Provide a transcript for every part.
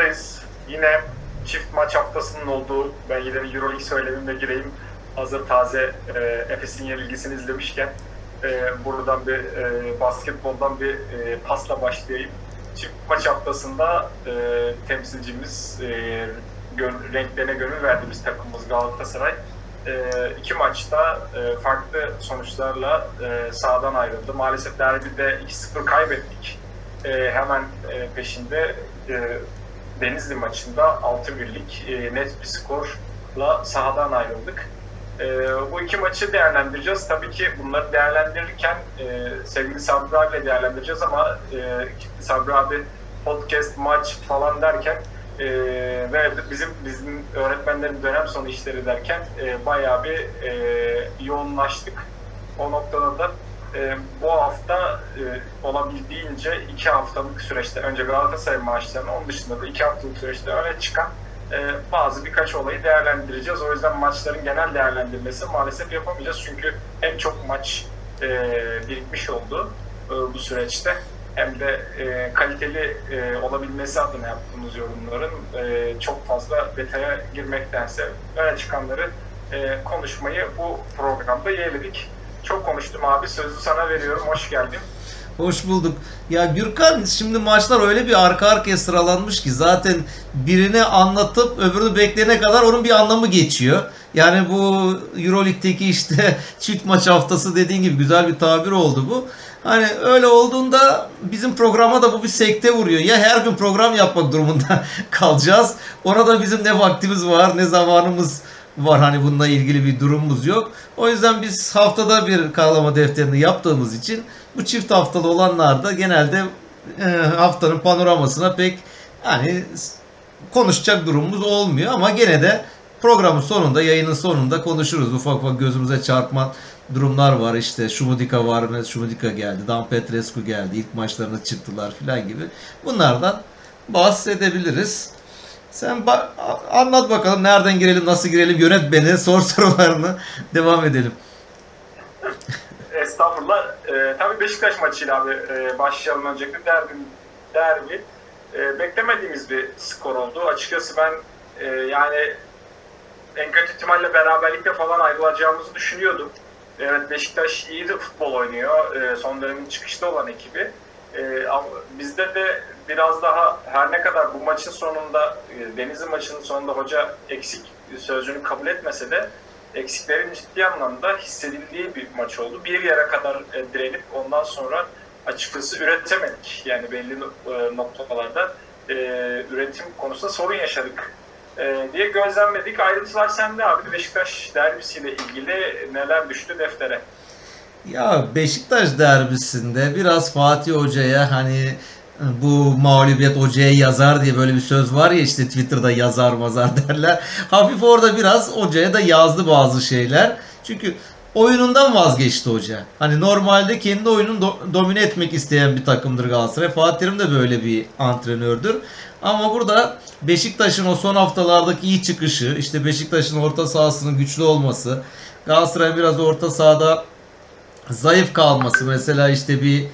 Karşınızdayız. Yine çift maç haftasının olduğu, ben yine bir Euroleague söylemimle gireyim. Hazır taze e, Efes'in yenilgisini izlemişken e, buradan bir e, basketboldan bir e, pasla başlayayım. Çift maç haftasında e, temsilcimiz, e, gön, renklerine gönül verdiğimiz takımımız Galatasaray e, iki maçta e, farklı sonuçlarla e, sahadan ayrıldı. Maalesef derbide 2-0 kaybettik. E, hemen e, peşinde e, Denizli maçında 6 birlik e, net bir skorla sahadan ayrıldık. E, bu iki maçı değerlendireceğiz. Tabii ki bunları değerlendirirken e, sevgili Sabri abiyle değerlendireceğiz ama e, Sabri abi podcast, maç falan derken e, ve bizim bizim öğretmenlerin dönem sonu işleri derken e, bayağı bir e, yoğunlaştık. O noktada da e, bu hafta e, olabildiğince iki haftalık süreçte önce Galatasaray maçlarını onun dışında da iki haftalık süreçte öne çıkan e, bazı birkaç olayı değerlendireceğiz. O yüzden maçların genel değerlendirmesi maalesef yapamayacağız. Çünkü hem çok maç e, birikmiş oldu e, bu süreçte hem de e, kaliteli e, olabilmesi adına yaptığımız yorumların e, çok fazla detaya girmektense öne çıkanları e, konuşmayı bu programda yeğledik. Çok konuştum abi. Sözü sana veriyorum. Hoş geldin. Hoş bulduk. Ya Gürkan şimdi maçlar öyle bir arka arkaya sıralanmış ki zaten birini anlatıp öbürünü bekleyene kadar onun bir anlamı geçiyor. Yani bu Euroleague'deki işte çift maç haftası dediğin gibi güzel bir tabir oldu bu. Hani öyle olduğunda bizim programa da bu bir sekte vuruyor. Ya her gün program yapmak durumunda kalacağız. Ona da bizim ne vaktimiz var ne zamanımız var. Hani bununla ilgili bir durumumuz yok. O yüzden biz haftada bir karalama defterini yaptığımız için bu çift haftalı olanlar da genelde e, haftanın panoramasına pek yani konuşacak durumumuz olmuyor ama gene de programın sonunda yayının sonunda konuşuruz. Ufak ufak gözümüze çarpman durumlar var. İşte Şumudika var mı? Şumudika geldi. Dan Petrescu geldi. İlk maçlarına çıktılar filan gibi. Bunlardan bahsedebiliriz. Sen ba- anlat bakalım nereden girelim, nasıl girelim, yönet beni, sor sorularını, devam edelim. Estağfurullah. Ee, tabii Beşiktaş maçıyla abi e, başlayalım öncelikle. Derbi, derbi. E, beklemediğimiz bir skor oldu. Açıkçası ben e, yani en kötü ihtimalle beraberlikle falan ayrılacağımızı düşünüyordum. Evet Beşiktaş iyi de futbol oynuyor. E, son dönemin çıkışta olan ekibi. E, ama bizde de biraz daha her ne kadar bu maçın sonunda e, Denizli maçının sonunda hoca eksik sözcüğünü kabul etmese de eksiklerin ciddi anlamda hissedildiği bir maç oldu. Bir yere kadar e, direnip ondan sonra açıkçası üretemedik. Yani belli e, noktalarda üretim konusunda sorun yaşadık diye gözlemledik. Ayrıntılar sende abi. Beşiktaş derbisiyle ilgili neler düştü deftere? Ya Beşiktaş derbisinde biraz Fatih Hoca'ya hani bu mağlubiyet hocaya yazar diye böyle bir söz var ya işte Twitter'da yazar mazar derler. Hafif orada biraz hocaya da yazdı bazı şeyler. Çünkü oyunundan vazgeçti hoca. Hani normalde kendi oyununu do- domine etmek isteyen bir takımdır Galatasaray. Fatih Terim de böyle bir antrenördür. Ama burada Beşiktaş'ın o son haftalardaki iyi çıkışı, işte Beşiktaş'ın orta sahasının güçlü olması, Galatasaray biraz orta sahada zayıf kalması. Mesela işte bir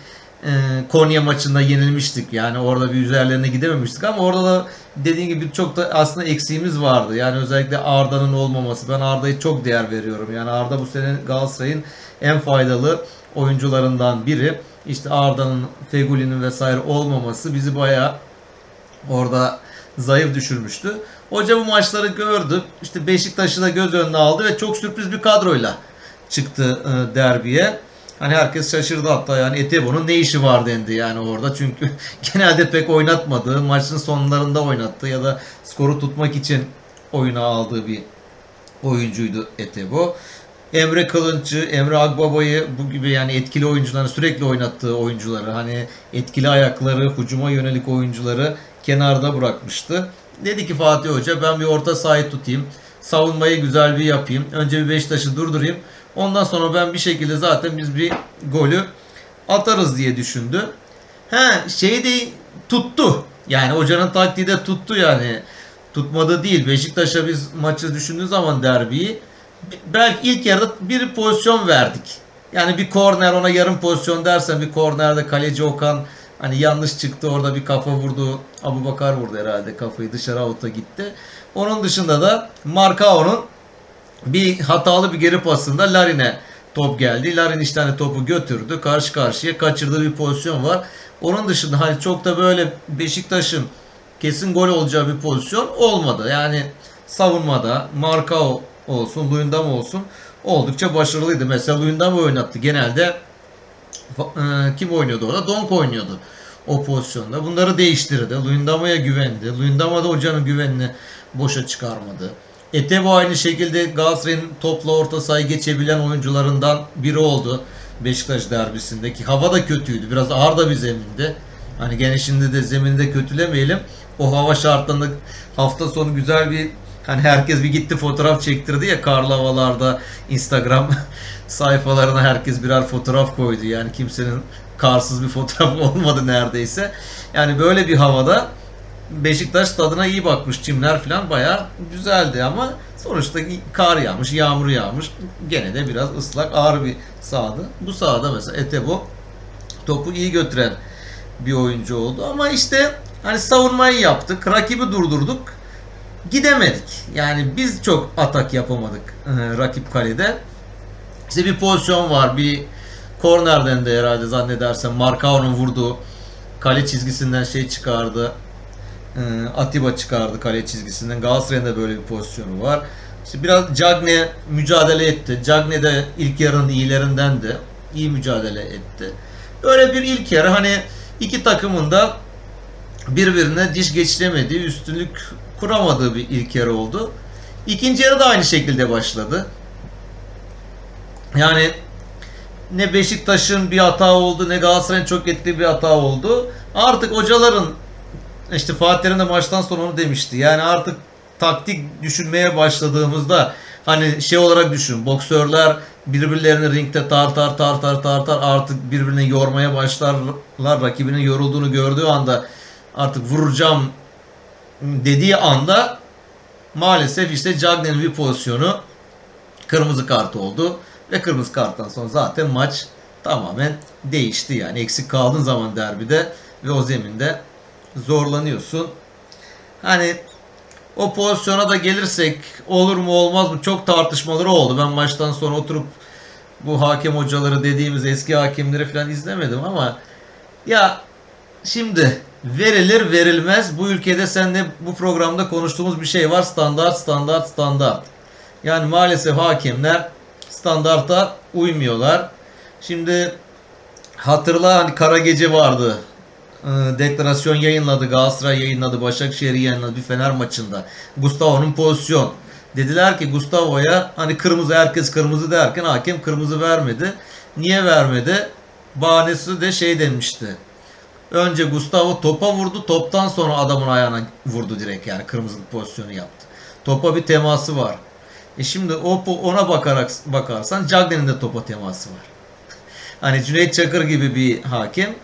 e, Konya maçında yenilmiştik. Yani orada bir üzerlerine gidememiştik ama orada da dediğim gibi çok da aslında eksiğimiz vardı. Yani özellikle Arda'nın olmaması. Ben Arda'ya çok değer veriyorum. Yani Arda bu sene Galatasaray'ın en faydalı oyuncularından biri. İşte Arda'nın, Feguli'nin vesaire olmaması bizi bayağı orada zayıf düşürmüştü. Hoca bu maçları gördü. İşte Beşiktaş'ı da göz önüne aldı ve çok sürpriz bir kadroyla çıktı e, derbiye. Hani herkes şaşırdı hatta yani Etebo'nun ne işi var dendi yani orada. Çünkü genelde pek oynatmadığı, maçın sonlarında oynattı ya da skoru tutmak için oyuna aldığı bir oyuncuydu Etebo. Emre Kılınç'ı, Emre Akbaba'yı bu gibi yani etkili oyuncuları sürekli oynattığı oyuncuları hani etkili ayakları, hücuma yönelik oyuncuları kenarda bırakmıştı. Dedi ki Fatih Hoca ben bir orta sahayı tutayım. Savunmayı güzel bir yapayım. Önce bir Beşiktaş'ı durdurayım. Ondan sonra ben bir şekilde zaten biz bir golü atarız diye düşündü. He şeyi de tuttu. Yani hocanın taktiği de tuttu yani. Tutmadı değil. Beşiktaş'a biz maçı düşündüğü zaman derbiyi belki ilk yarıda bir pozisyon verdik. Yani bir korner ona yarım pozisyon dersen bir kornerde kaleci Okan hani yanlış çıktı orada bir kafa vurdu. Abu Bakar vurdu herhalde kafayı dışarı avuta gitti. Onun dışında da Markao'nun bir hatalı bir geri pasında Larin'e top geldi. Larin işte hani topu götürdü. Karşı karşıya kaçırdığı bir pozisyon var. Onun dışında hani çok da böyle Beşiktaş'ın kesin gol olacağı bir pozisyon olmadı. Yani savunmada Markao olsun, Luyendam olsun oldukça başarılıydı. Mesela Luyendam oynattı. Genelde e, kim oynuyordu orada? Donk oynuyordu o pozisyonda. Bunları değiştirdi. Luyendam'a güvendi. Luyendam'a da hocanın güvenini boşa çıkarmadı. Etebo aynı şekilde Galatasaray'ın topla orta sahayı geçebilen oyuncularından biri oldu. Beşiktaş derbisindeki hava da kötüydü. Biraz ağır da bir zeminde. Hani gene şimdi de zeminde kötülemeyelim. O hava şartlarında hafta sonu güzel bir hani herkes bir gitti fotoğraf çektirdi ya karlı havalarda Instagram sayfalarına herkes birer fotoğraf koydu. Yani kimsenin karsız bir fotoğraf olmadı neredeyse. Yani böyle bir havada Beşiktaş tadına iyi bakmış. Çimler falan baya güzeldi ama sonuçta kar yağmış, yağmur yağmış. Gene de biraz ıslak, ağır bir sahadı. Bu sahada mesela Etebo topu iyi götüren bir oyuncu oldu. Ama işte hani savunmayı yaptık, rakibi durdurduk. Gidemedik. Yani biz çok atak yapamadık e, rakip kalede. İşte bir pozisyon var. Bir kornerden de herhalde zannedersem Markao'nun vurduğu kale çizgisinden şey çıkardı. E, Atiba çıkardı kale çizgisinden. Galatasaray'ın da böyle bir pozisyonu var. İşte biraz Cagne mücadele etti. Cagne de ilk yarının iyilerinden de iyi mücadele etti. Böyle bir ilk yarı hani iki takımın da birbirine diş geçiremediği, üstünlük kuramadığı bir ilk yarı oldu. İkinci yarı da aynı şekilde başladı. Yani ne Beşiktaş'ın bir hata oldu ne Galatasaray'ın çok etkili bir hata oldu. Artık hocaların işte Fatih Terim de maçtan sonra onu demişti. Yani artık taktik düşünmeye başladığımızda hani şey olarak düşün. Boksörler birbirlerini ringde tar tar tar tar tar tar artık birbirini yormaya başlarlar. Rakibinin yorulduğunu gördüğü anda artık vuracağım dediği anda maalesef işte Cagne'nin bir pozisyonu kırmızı kart oldu. Ve kırmızı karttan sonra zaten maç tamamen değişti yani. Eksik kaldığın zaman derbide ve o zeminde zorlanıyorsun. Hani o pozisyona da gelirsek olur mu olmaz mı çok tartışmaları oldu. Ben maçtan sonra oturup bu hakem hocaları dediğimiz eski hakemleri falan izlemedim ama ya şimdi verilir verilmez bu ülkede seninle bu programda konuştuğumuz bir şey var standart standart standart. Yani maalesef hakemler standarta uymuyorlar. Şimdi hatırla hani kara gece vardı deklarasyon yayınladı. Galatasaray yayınladı. Başakşehir yayınladı bir Fener maçında. Gustavo'nun pozisyon. Dediler ki Gustavo'ya hani kırmızı herkes kırmızı derken hakem kırmızı vermedi. Niye vermedi? Bahanesi de şey denmişti. Önce Gustavo topa vurdu. Toptan sonra adamın ayağına vurdu direkt yani kırmızı pozisyonu yaptı. Topa bir teması var. E şimdi o ona bakarak bakarsan Cagney'in de topa teması var. Hani Cüneyt Çakır gibi bir hakem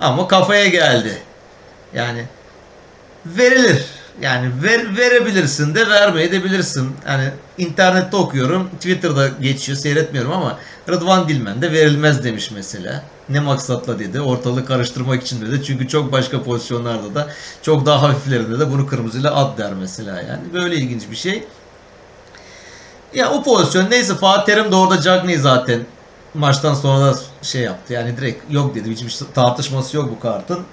ama kafaya geldi. Yani verilir. Yani ver, verebilirsin de vermeye de bilirsin. Yani internette okuyorum. Twitter'da geçiyor seyretmiyorum ama Rıdvan Dilmen de verilmez demiş mesela. Ne maksatla dedi. Ortalığı karıştırmak için dedi. Çünkü çok başka pozisyonlarda da çok daha hafiflerinde de bunu kırmızıyla at der mesela yani. Böyle ilginç bir şey. Ya o pozisyon neyse Fatih Terim de orada Cagney zaten maçtan sonra da şey yaptı. Yani direkt yok dedi. Hiçbir tartışması yok bu kartın.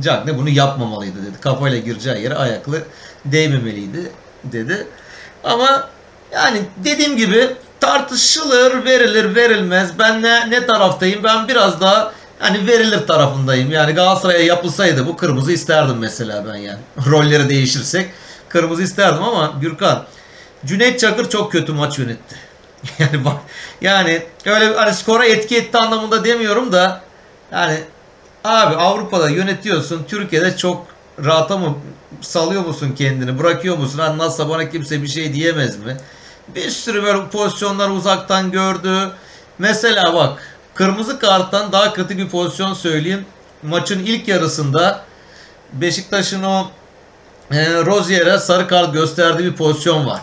Cagne bunu yapmamalıydı dedi. Kafayla gireceği yere ayaklı değmemeliydi dedi. Ama yani dediğim gibi tartışılır, verilir, verilmez. Ben ne, ne taraftayım? Ben biraz daha hani verilir tarafındayım. Yani Galatasaray'a yapılsaydı bu kırmızı isterdim mesela ben yani. Rolleri değişirsek kırmızı isterdim ama Gürkan Cüneyt Çakır çok kötü maç yönetti. Yani bak yani öyle hani skora etki etti anlamında demiyorum da yani abi Avrupa'da yönetiyorsun. Türkiye'de çok rahata mı salıyor musun kendini? Bırakıyor musun? Hani nasılsa bana kimse bir şey diyemez mi? Bir sürü böyle pozisyonlar uzaktan gördü. Mesela bak kırmızı karttan daha kötü bir pozisyon söyleyeyim. Maçın ilk yarısında Beşiktaş'ın o e, Rozier'e sarı kart gösterdiği bir pozisyon var.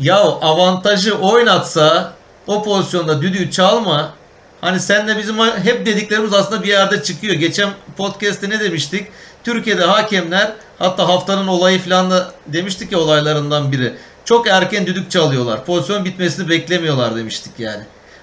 Ya avantajı oynatsa o pozisyonda düdüğü çalma. Hani senle bizim hep dediklerimiz aslında bir yerde çıkıyor. Geçen podcast'te ne demiştik? Türkiye'de hakemler hatta haftanın olayı falan da demiştik ya olaylarından biri. Çok erken düdük çalıyorlar. Pozisyon bitmesini beklemiyorlar demiştik yani.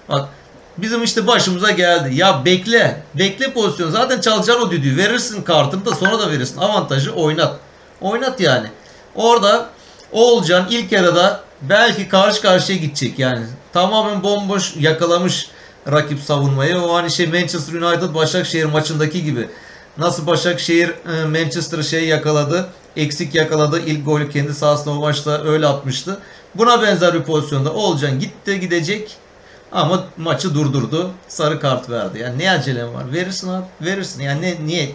Bak bizim işte başımıza geldi. Ya bekle. Bekle pozisyonu. Zaten çalacaksın o düdüğü. Verirsin kartını da sonra da verirsin. Avantajı oynat. Oynat yani. Orada Oğulcan ilk yarıda belki karşı karşıya gidecek yani. Tamamen bomboş yakalamış rakip savunmayı. O hani şey Manchester United Başakşehir maçındaki gibi. Nasıl Başakşehir e, Manchester'ı şey yakaladı. Eksik yakaladı. İlk golü kendi sahasında o maçta öyle atmıştı. Buna benzer bir pozisyonda Oğulcan gitti gidecek. Ama maçı durdurdu. Sarı kart verdi. Yani ne acelem var? Verirsin abi. Verirsin. Yani ne, niye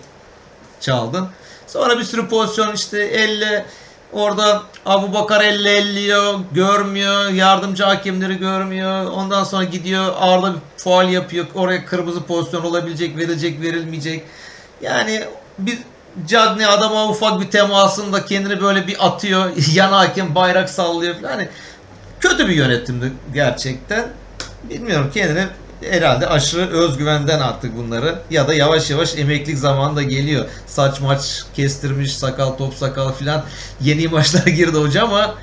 çaldın? Sonra bir sürü pozisyon işte elle Orada Abu Bakar elle elliyor, görmüyor, yardımcı hakemleri görmüyor. Ondan sonra gidiyor Arda bir faal yapıyor. Oraya kırmızı pozisyon olabilecek, verilecek, verilmeyecek. Yani bir Cagney adama ufak bir temasında kendini böyle bir atıyor. Yan hakem bayrak sallıyor. Hani kötü bir yönetimdi gerçekten. Bilmiyorum kendini herhalde aşırı özgüvenden artık bunları ya da yavaş yavaş emeklilik zamanı da geliyor. Saç maç kestirmiş, sakal top sakal filan yeni maçlara girdi hoca ama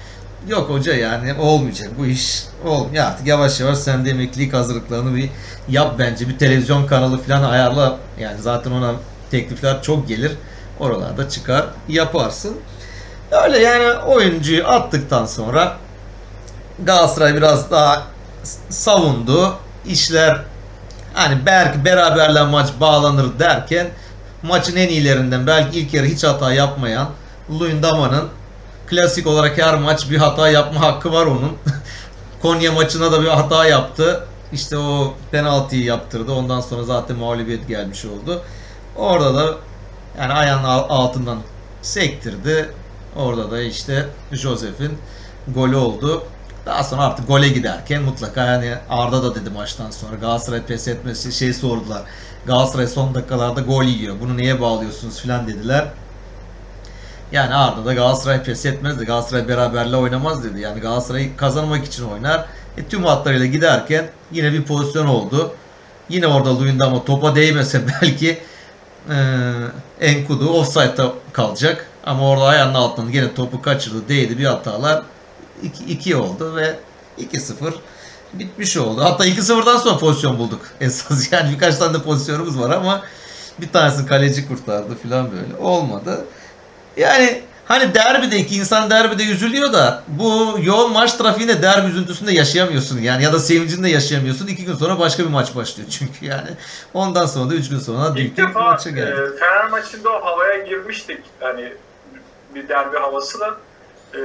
yok hoca yani olmayacak bu iş. Olmuyor artık yavaş yavaş sen de emeklilik hazırlıklarını bir yap bence. Bir televizyon kanalı filan ayarla. Yani zaten ona teklifler çok gelir. Oralarda çıkar yaparsın. Öyle yani oyuncuyu attıktan sonra Galatasaray biraz daha savundu işler hani belki beraberle maç bağlanır derken maçın en iyilerinden belki ilk yarı hiç hata yapmayan Luyendama'nın klasik olarak her maç bir hata yapma hakkı var onun. Konya maçına da bir hata yaptı. İşte o penaltıyı yaptırdı. Ondan sonra zaten mağlubiyet gelmiş oldu. Orada da yani ayağının altından sektirdi. Orada da işte Josef'in golü oldu. Daha sonra artık gole giderken mutlaka yani Arda da dedi maçtan sonra Galatasaray pes etmesi şey sordular. Galatasaray son dakikalarda gol yiyor. Bunu neye bağlıyorsunuz filan dediler. Yani Arda da Galatasaray pes etmez de Galatasaray beraberle oynamaz dedi. Yani Galatasaray kazanmak için oynar. E, tüm hatlarıyla giderken yine bir pozisyon oldu. Yine orada Luyenda ama topa değmese belki e, Enkudu offside'da kalacak. Ama orada ayağının altından yine topu kaçırdı, değdi bir hatalar. 2 oldu ve 2-0 bitmiş oldu. Hatta 2-0'dan sonra pozisyon bulduk esas. Yani birkaç tane de pozisyonumuz var ama bir tanesini kaleci kurtardı falan böyle. Olmadı. Yani hani derbideki insan derbide üzülüyor da bu yoğun maç trafiğinde derbi üzüntüsünde yaşayamıyorsun yani ya da sevincinde yaşayamıyorsun. İki gün sonra başka bir maç başlıyor çünkü yani. Ondan sonra da üç gün sonra İlk defa maça geldi. E, Fener maçında o havaya girmiştik. Hani bir derbi havası da ee,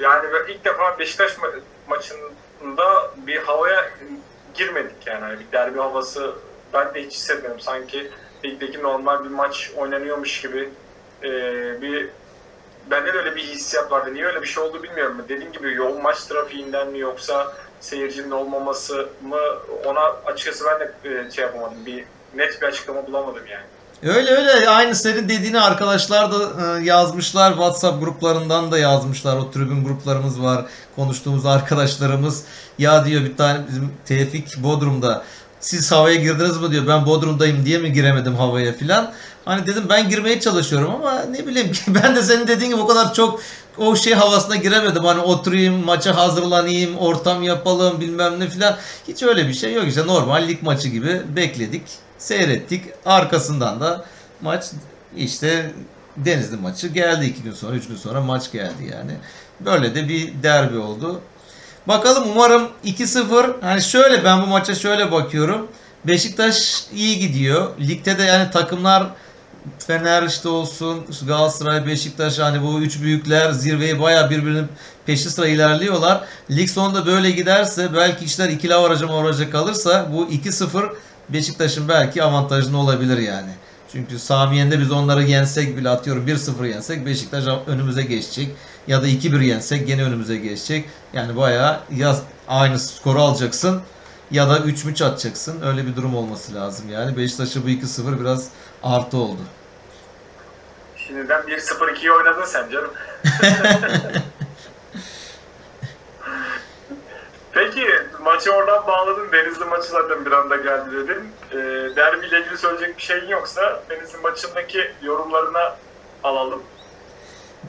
yani ilk defa Beşiktaş ma- maçında bir havaya girmedik yani. yani bir derbi havası ben de hiç hissetmedim. Sanki ligdeki normal bir maç oynanıyormuş gibi ee, bir bende de öyle bir hissiyat vardı. Niye öyle bir şey oldu bilmiyorum. Dediğim gibi yoğun maç trafiğinden mi yoksa seyircinin olmaması mı ona açıkçası ben de e, şey yapamadım. Bir net bir açıklama bulamadım yani. Öyle öyle. Aynı senin dediğini arkadaşlar da e, yazmışlar. WhatsApp gruplarından da yazmışlar. O tribün gruplarımız var. Konuştuğumuz arkadaşlarımız. Ya diyor bir tane bizim Tevfik Bodrum'da siz havaya girdiniz mi? diyor. Ben Bodrum'dayım. diye mi giremedim havaya filan? Hani dedim ben girmeye çalışıyorum ama ne bileyim ben de senin dediğin gibi o kadar çok o şey havasına giremedim. Hani oturayım maça hazırlanayım ortam yapalım bilmem ne filan. Hiç öyle bir şey yok. İşte normal lig maçı gibi bekledik seyrettik. Arkasından da maç işte Denizli maçı geldi iki gün sonra, üç gün sonra maç geldi yani. Böyle de bir derbi oldu. Bakalım umarım 2-0. Hani şöyle ben bu maça şöyle bakıyorum. Beşiktaş iyi gidiyor. Ligde de yani takımlar Fener işte olsun, Galatasaray, Beşiktaş hani bu üç büyükler zirveyi baya birbirinin peşi sıra ilerliyorlar. Lig sonunda böyle giderse belki işler ikili avaraja avaraja kalırsa bu 2-0 Beşiktaş'ın belki avantajlı olabilir yani. Çünkü Samiyen'de biz onları yensek bile atıyorum 1-0 yensek Beşiktaş önümüze geçecek. Ya da 2-1 yensek gene önümüze geçecek. Yani bayağı ya aynı skoru alacaksın ya da 3 müç atacaksın. Öyle bir durum olması lazım yani. Beşiktaş'a bu 2-0 biraz artı oldu. Şimdiden 1-0-2'yi oynadın sen canım. Peki maçı oradan bağladın. Denizli maçı zaten bir anda geldi dedin. E, derbiyle ilgili söyleyecek bir şeyin yoksa Denizli maçındaki yorumlarına alalım.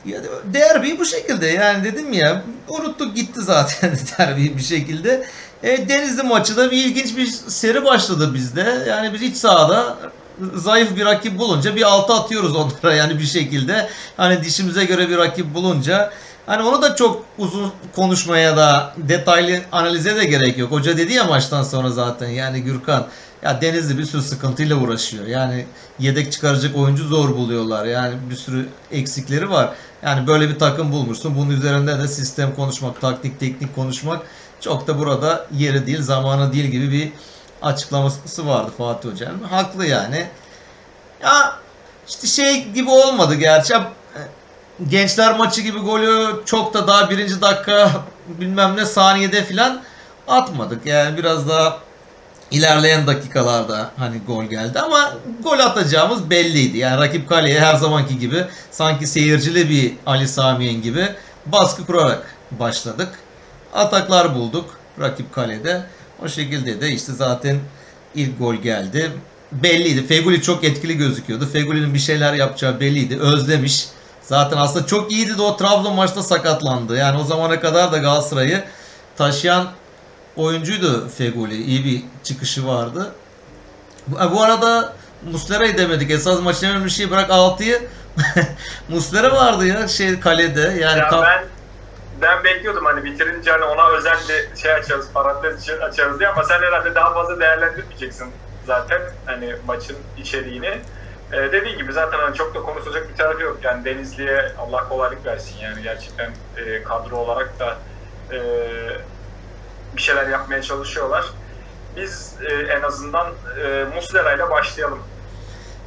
Ya, derbi bu şekilde yani dedim ya unuttuk gitti zaten derbi bir şekilde. E, Denizli maçı da bir ilginç bir seri başladı bizde. Yani biz iç sahada zayıf bir rakip bulunca bir altı atıyoruz onlara yani bir şekilde. Hani dişimize göre bir rakip bulunca Hani onu da çok uzun konuşmaya da detaylı analize de gerek yok. Hoca dedi ya maçtan sonra zaten yani Gürkan ya Denizli bir sürü sıkıntıyla uğraşıyor. Yani yedek çıkaracak oyuncu zor buluyorlar. Yani bir sürü eksikleri var. Yani böyle bir takım bulmuşsun. Bunun üzerinde de sistem konuşmak, taktik, teknik konuşmak çok da burada yeri değil, zamanı değil gibi bir açıklaması vardı Fatih Hoca'nın. Haklı yani. Ya işte şey gibi olmadı gerçi gençler maçı gibi golü çok da daha birinci dakika bilmem ne saniyede filan atmadık. Yani biraz daha ilerleyen dakikalarda hani gol geldi ama gol atacağımız belliydi. Yani rakip kaleye her zamanki gibi sanki seyircili bir Ali Samiyen gibi baskı kurarak başladık. Ataklar bulduk rakip kalede. O şekilde de işte zaten ilk gol geldi. Belliydi. Feguli çok etkili gözüküyordu. Feguli'nin bir şeyler yapacağı belliydi. Özlemiş. Zaten aslında çok iyiydi de o Trabzon maçta sakatlandı. Yani o zamana kadar da Galatasaray'ı taşıyan oyuncuydu Feguli. İyi bir çıkışı vardı. Bu arada Muslera'yı demedik. Esas maçın önemli şey bırak 6'yı. Muslera vardı ya şey kalede. Yani ya ben ben bekliyordum hani bitirince hani ona özel bir şey açarız, parantez açarız diye ama sen herhalde daha fazla değerlendirmeyeceksin zaten hani maçın içeriğini. Ee, dediğin gibi zaten hani çok da konuşulacak bir tarafı yok. Yani Denizli'ye Allah kolaylık versin yani gerçekten e, kadro olarak da e, bir şeyler yapmaya çalışıyorlar. Biz e, en azından e, Muslera ile başlayalım.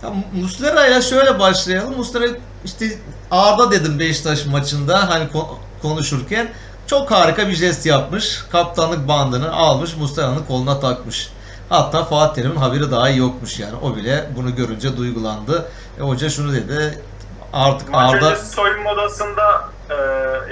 Ya, Muslera ile şöyle başlayalım. Muslera işte Arda dedim Beşiktaş maçında hani konuşurken çok harika bir jest yapmış. Kaptanlık bandını almış Muslera'nın koluna takmış. Hatta Fatih Terim'in haberi daha yokmuş yani. O bile bunu görünce duygulandı. E, hoca şunu dedi. Artık Maç Arda... soyunma odasında e,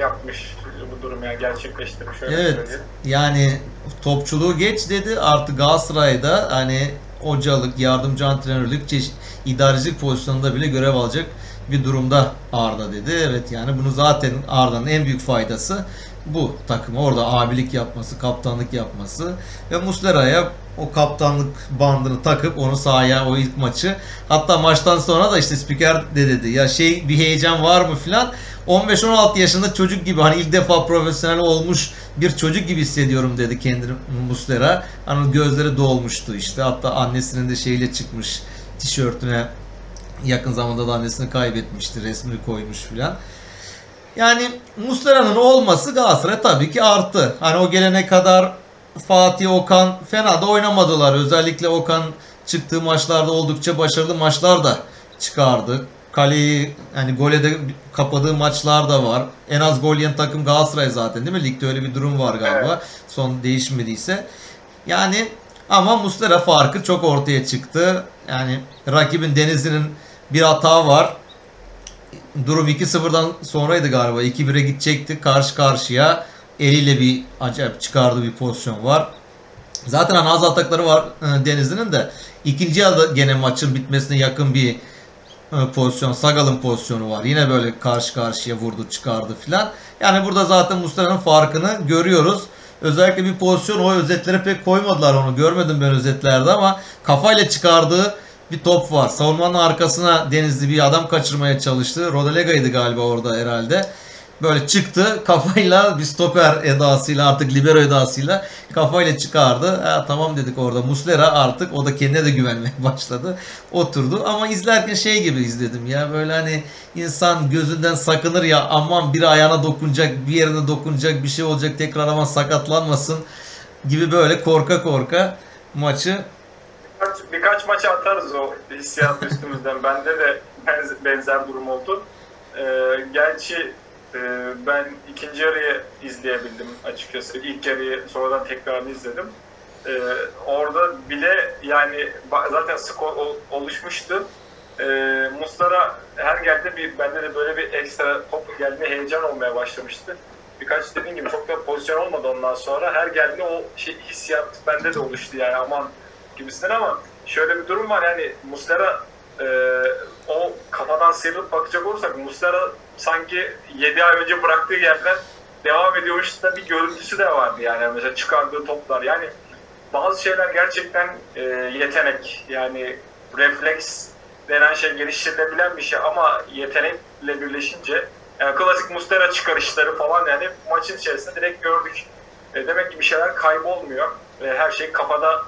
yapmış bu durum yani gerçekleştirmiş. Öyle evet. Söyleyeyim. Yani topçuluğu geç dedi. Artık Galatasaray'da hani hocalık, yardımcı antrenörlük, çeşit, idarecilik pozisyonunda bile görev alacak bir durumda Arda dedi. Evet yani bunu zaten Arda'nın en büyük faydası bu takıma orada abilik yapması, kaptanlık yapması ve Muslera'ya o kaptanlık bandını takıp onu sahaya o ilk maçı hatta maçtan sonra da işte spiker de dedi ya şey bir heyecan var mı filan 15-16 yaşında çocuk gibi hani ilk defa profesyonel olmuş bir çocuk gibi hissediyorum dedi kendini Muslera. Hani gözleri dolmuştu işte hatta annesinin de şeyle çıkmış tişörtüne yakın zamanda da annesini kaybetmişti resmini koymuş filan. Yani Muslera'nın olması Galatasaray tabii ki arttı. Hani o gelene kadar Fatih Okan fena da oynamadılar. Özellikle Okan çıktığı maçlarda oldukça başarılı maçlar da çıkardı. Kaleyi hani gole de kapadığı maçlar da var. En az gol yiyen takım Galatasaray zaten değil mi? Ligde öyle bir durum var galiba. Evet. Son değişmediyse. Yani ama Muslera farkı çok ortaya çıktı. Yani rakibin Denizli'nin bir hata var. Durum 2-0'dan sonraydı galiba. 2-1'e gidecekti karşı karşıya. Eliyle bir acayip çıkardığı bir pozisyon var. Zaten hani az atakları var e, Denizli'nin de. ikinci yarıda gene maçın bitmesine yakın bir e, pozisyon. Sagal'ın pozisyonu var. Yine böyle karşı karşıya vurdu çıkardı filan. Yani burada zaten Mustafa'nın farkını görüyoruz. Özellikle bir pozisyon o özetlere pek koymadılar onu. Görmedim ben özetlerde ama kafayla çıkardığı bir top var. Savunmanın arkasına Denizli bir adam kaçırmaya çalıştı. Rodalega'ydı galiba orada herhalde. Böyle çıktı kafayla bir stoper edasıyla artık libero edasıyla kafayla çıkardı. Ha, tamam dedik orada Muslera artık o da kendine de güvenmeye başladı. Oturdu ama izlerken şey gibi izledim ya böyle hani insan gözünden sakınır ya aman bir ayağına dokunacak bir yerine dokunacak bir şey olacak tekrar aman sakatlanmasın gibi böyle korka korka maçı Birkaç, birkaç maça atarız o hissiyat üstümüzden. Bende de benz- benzer durum oldu. Ee, gerçi e, ben ikinci yarıyı izleyebildim açıkçası. İlk yarıyı sonradan tekrarını izledim. Ee, orada bile yani zaten skor ol- oluşmuştu. Ee, Mustara her geldi bir bende de böyle bir ekstra top geldiğinde heyecan olmaya başlamıştı. Birkaç dediğim gibi çok da pozisyon olmadı ondan sonra. Her geldiğinde o şey, hissiyat bende de oluştu yani aman gibisinden ama şöyle bir durum var yani Muslera e, o kafadan sıyrılıp bakacak olursak Muslera sanki 7 ay önce bıraktığı yerden devam ediyormuş da bir görüntüsü de vardı yani mesela çıkardığı toplar yani bazı şeyler gerçekten e, yetenek yani refleks denen şey geliştirilebilen bir şey ama yetenekle birleşince yani klasik Mustera çıkarışları falan yani maçın içerisinde direkt gördük. E, demek ki bir şeyler kaybolmuyor. E, her şey kafada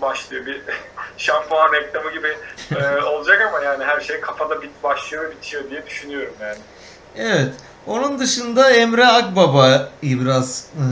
başlıyor. Bir şampuan reklamı gibi e, olacak ama yani her şey kafada bit başlıyor ve bitiyor diye düşünüyorum yani. Evet. Onun dışında Emre Akbaba'yı biraz e,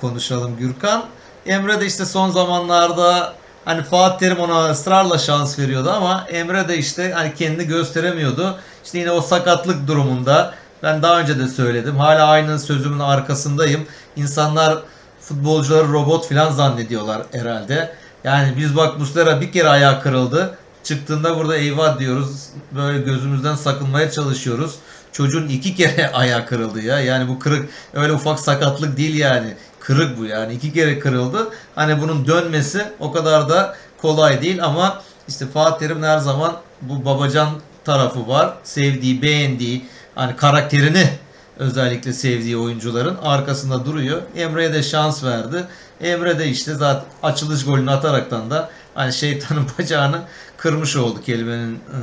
konuşalım Gürkan. Emre de işte son zamanlarda hani Fatih Terim ona ısrarla şans veriyordu ama Emre de işte hani kendini gösteremiyordu. İşte yine o sakatlık durumunda ben daha önce de söyledim. Hala aynı sözümün arkasındayım. İnsanlar futbolcuları robot falan zannediyorlar herhalde. Yani biz bak Muslera bir kere ayağı kırıldı. Çıktığında burada eyvah diyoruz. Böyle gözümüzden sakınmaya çalışıyoruz. Çocuğun iki kere ayağı kırıldı ya. Yani bu kırık öyle ufak sakatlık değil yani. Kırık bu yani. iki kere kırıldı. Hani bunun dönmesi o kadar da kolay değil ama işte Fatih Terim'in her zaman bu babacan tarafı var. Sevdiği, beğendiği, hani karakterini özellikle sevdiği oyuncuların arkasında duruyor. Emre'ye de şans verdi. Emre de işte zaten açılış golünü ataraktan da hani şeytanın bacağını kırmış oldu kelimenin e,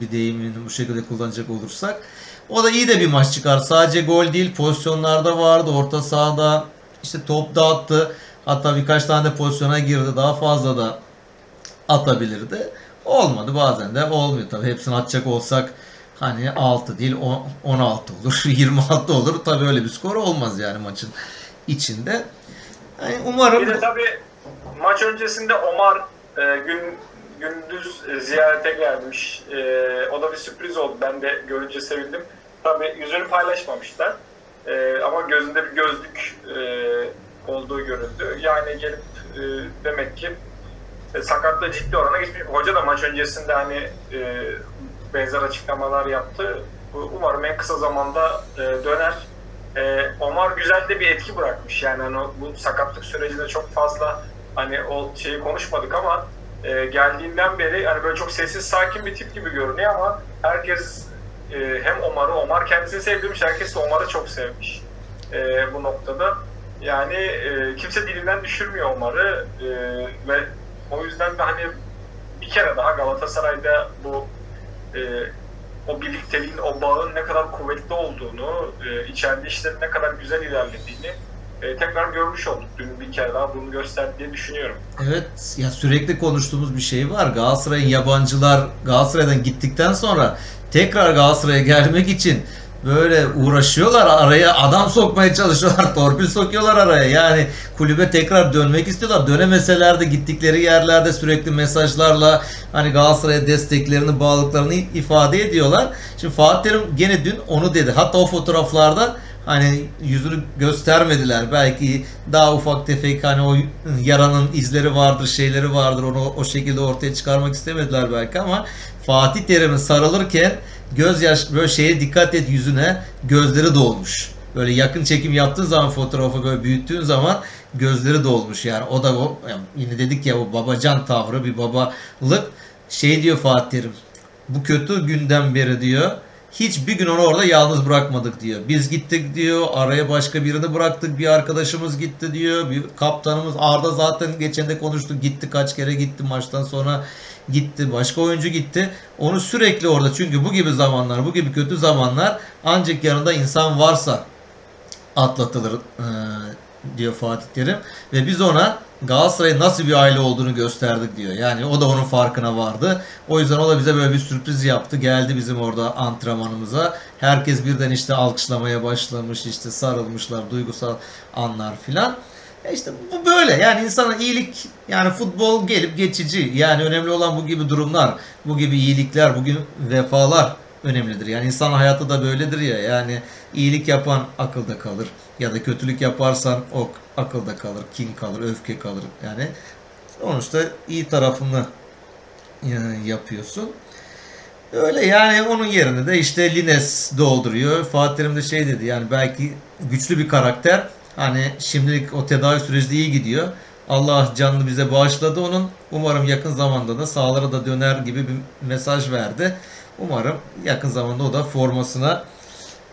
bir deyimini bu şekilde kullanacak olursak. O da iyi de bir maç çıkar. Sadece gol değil pozisyonlarda vardı. Orta sahada işte top dağıttı. Hatta birkaç tane de pozisyona girdi. Daha fazla da atabilirdi. Olmadı bazen de olmuyor tabii. Hepsini atacak olsak hani 6 değil on- 16 olur, 26 olur. Tabii öyle bir skor olmaz yani maçın içinde. Yani umarım Bir de tabii maç öncesinde Omar e, gün gündüz e, ziyarete gelmiş. E, o da bir sürpriz oldu. Ben de görünce sevindim. Tabii yüzünü paylaşmamışlar. E, ama gözünde bir gözlük e, olduğu görüldü. Yani gelip e, demek ki e, sakatlığı ciddi orana geçmiş. Hoca da maç öncesinde hani e, benzer açıklamalar yaptı. Umarım en kısa zamanda e, döner. E, Omar güzel de bir etki bırakmış. Yani hani bu sakatlık sürecinde çok fazla hani o şeyi konuşmadık ama e, geldiğinden beri hani böyle çok sessiz sakin bir tip gibi görünüyor ama herkes e, hem Omar'ı, Omar kendisini sevdirmiş, herkes de Omar'ı çok sevmiş e, bu noktada. Yani e, kimse dilinden düşürmüyor Omar'ı e, ve o yüzden de hani bir kere daha Galatasaray'da bu e, o birlikteliğin, o bağın ne kadar kuvvetli olduğunu, e, içeride işlerin ne kadar güzel ilerlediğini e, tekrar görmüş olduk. Dün bir kere daha bunu gösterdi diye düşünüyorum. Evet ya sürekli konuştuğumuz bir şey var. Galatasaray'ın yabancılar Galatasaray'dan gittikten sonra tekrar Galatasaray'a gelmek için böyle uğraşıyorlar araya adam sokmaya çalışıyorlar torpil sokuyorlar araya. Yani kulübe tekrar dönmek istiyorlar. Dönemeseler de gittikleri yerlerde sürekli mesajlarla hani Galatasaray'a desteklerini bağlılıklarını ifade ediyorlar. Şimdi Fatih Terim gene dün onu dedi. Hatta o fotoğraflarda hani yüzünü göstermediler. Belki daha ufak tefek hani o yaranın izleri vardır, şeyleri vardır. Onu o şekilde ortaya çıkarmak istemediler belki ama Fatih Terim'e sarılırken gözyaş böyle şeye dikkat et yüzüne gözleri dolmuş. Böyle yakın çekim yaptığın zaman fotoğrafı böyle büyüttüğün zaman gözleri dolmuş yani. O da o yani yine dedik ya o babacan tavrı bir babalık. Şey diyor Fatih Terim. Bu kötü günden beri diyor hiçbir gün onu orada yalnız bırakmadık diyor. Biz gittik diyor. Araya başka birini bıraktık. Bir arkadaşımız gitti diyor. Bir kaptanımız Arda zaten geçen de konuştuk. Gitti kaç kere gitti maçtan sonra gitti. Başka oyuncu gitti. Onu sürekli orada. Çünkü bu gibi zamanlar, bu gibi kötü zamanlar ancak yanında insan varsa atlatılır diyor Fatih Terim. Ve biz ona Galatasaray'ın nasıl bir aile olduğunu gösterdik diyor. Yani o da onun farkına vardı. O yüzden o da bize böyle bir sürpriz yaptı. Geldi bizim orada antrenmanımıza. Herkes birden işte alkışlamaya başlamış. işte sarılmışlar. Duygusal anlar filan. E işte bu böyle. Yani insana iyilik yani futbol gelip geçici. Yani önemli olan bu gibi durumlar. Bu gibi iyilikler, bugün vefalar önemlidir. Yani insan hayatı da böyledir ya. Yani iyilik yapan akılda kalır. Ya da kötülük yaparsan o akılda kalır, kin kalır, öfke kalır. Yani sonuçta iyi tarafını e, yapıyorsun. Öyle yani onun yerine de işte Lines dolduruyor. Fatih Terim de şey dedi yani belki güçlü bir karakter. Hani şimdilik o tedavi süreci iyi gidiyor. Allah canını bize bağışladı onun. Umarım yakın zamanda da sahalara da döner gibi bir mesaj verdi. Umarım yakın zamanda o da formasına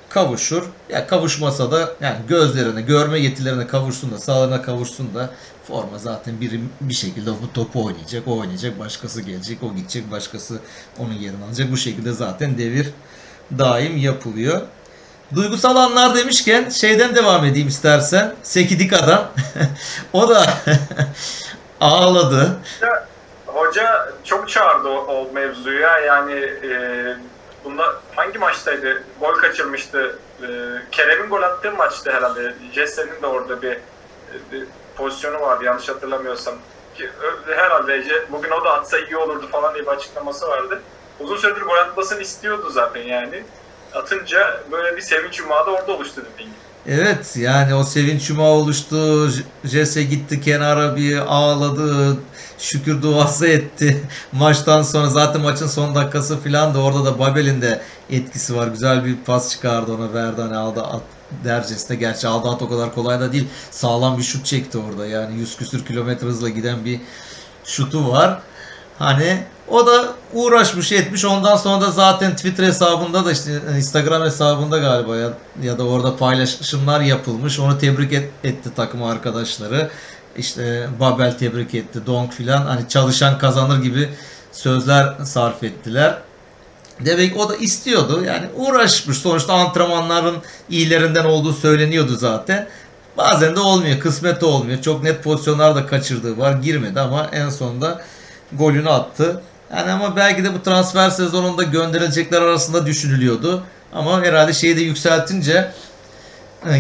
kavuşur. Ya kavuşmasa da yani gözlerine, görme yetilerine kavuşsun da, sağlığına kavuşsun da forma zaten biri bir şekilde bu topu oynayacak, o oynayacak, başkası gelecek, o gidecek, başkası onun yerini alacak. Bu şekilde zaten devir daim yapılıyor. Duygusal anlar demişken şeyden devam edeyim istersen. Sekidik adam. o da ağladı. Hoca, çok çağırdı o, o mevzuya. Yani e, bunda hangi maçtaydı? Gol kaçırmıştı. E, Kerem'in gol attığı maçtı herhalde. Jesse'nin de orada bir, bir pozisyonu vardı yanlış hatırlamıyorsam. Ki, herhalde bugün o da atsa iyi olurdu falan diye bir açıklaması vardı. Uzun süredir gol atmasını istiyordu zaten yani. Atınca böyle bir sevinç yumağı da orada oluştu dediğin gibi. Evet yani o sevinç yumağı oluştu. Jesse gitti kenara bir ağladı. Şükür duası etti. Maçtan sonra zaten maçın son dakikası falan da orada da Babel'in de etkisi var. Güzel bir pas çıkardı ona verdi hani aldı at dercesine. Gerçi aldı at o kadar kolay da değil. Sağlam bir şut çekti orada. Yani 100 küsür kilometre hızla giden bir şutu var. Hani o da uğraşmış etmiş. Ondan sonra da zaten Twitter hesabında da işte Instagram hesabında galiba ya, ya da orada paylaşımlar yapılmış. Onu tebrik et- etti takım arkadaşları. İşte Babel tebrik etti. Donk filan hani çalışan kazanır gibi sözler sarf ettiler. Demek o da istiyordu. Yani uğraşmış. Sonuçta antrenmanların iyilerinden olduğu söyleniyordu zaten. Bazen de olmuyor. Kısmet olmuyor. Çok net pozisyonlar da kaçırdığı var. Girmedi ama en sonunda golünü attı. Yani ama belki de bu transfer sezonunda gönderilecekler arasında düşünülüyordu. Ama herhalde şeyi de yükseltince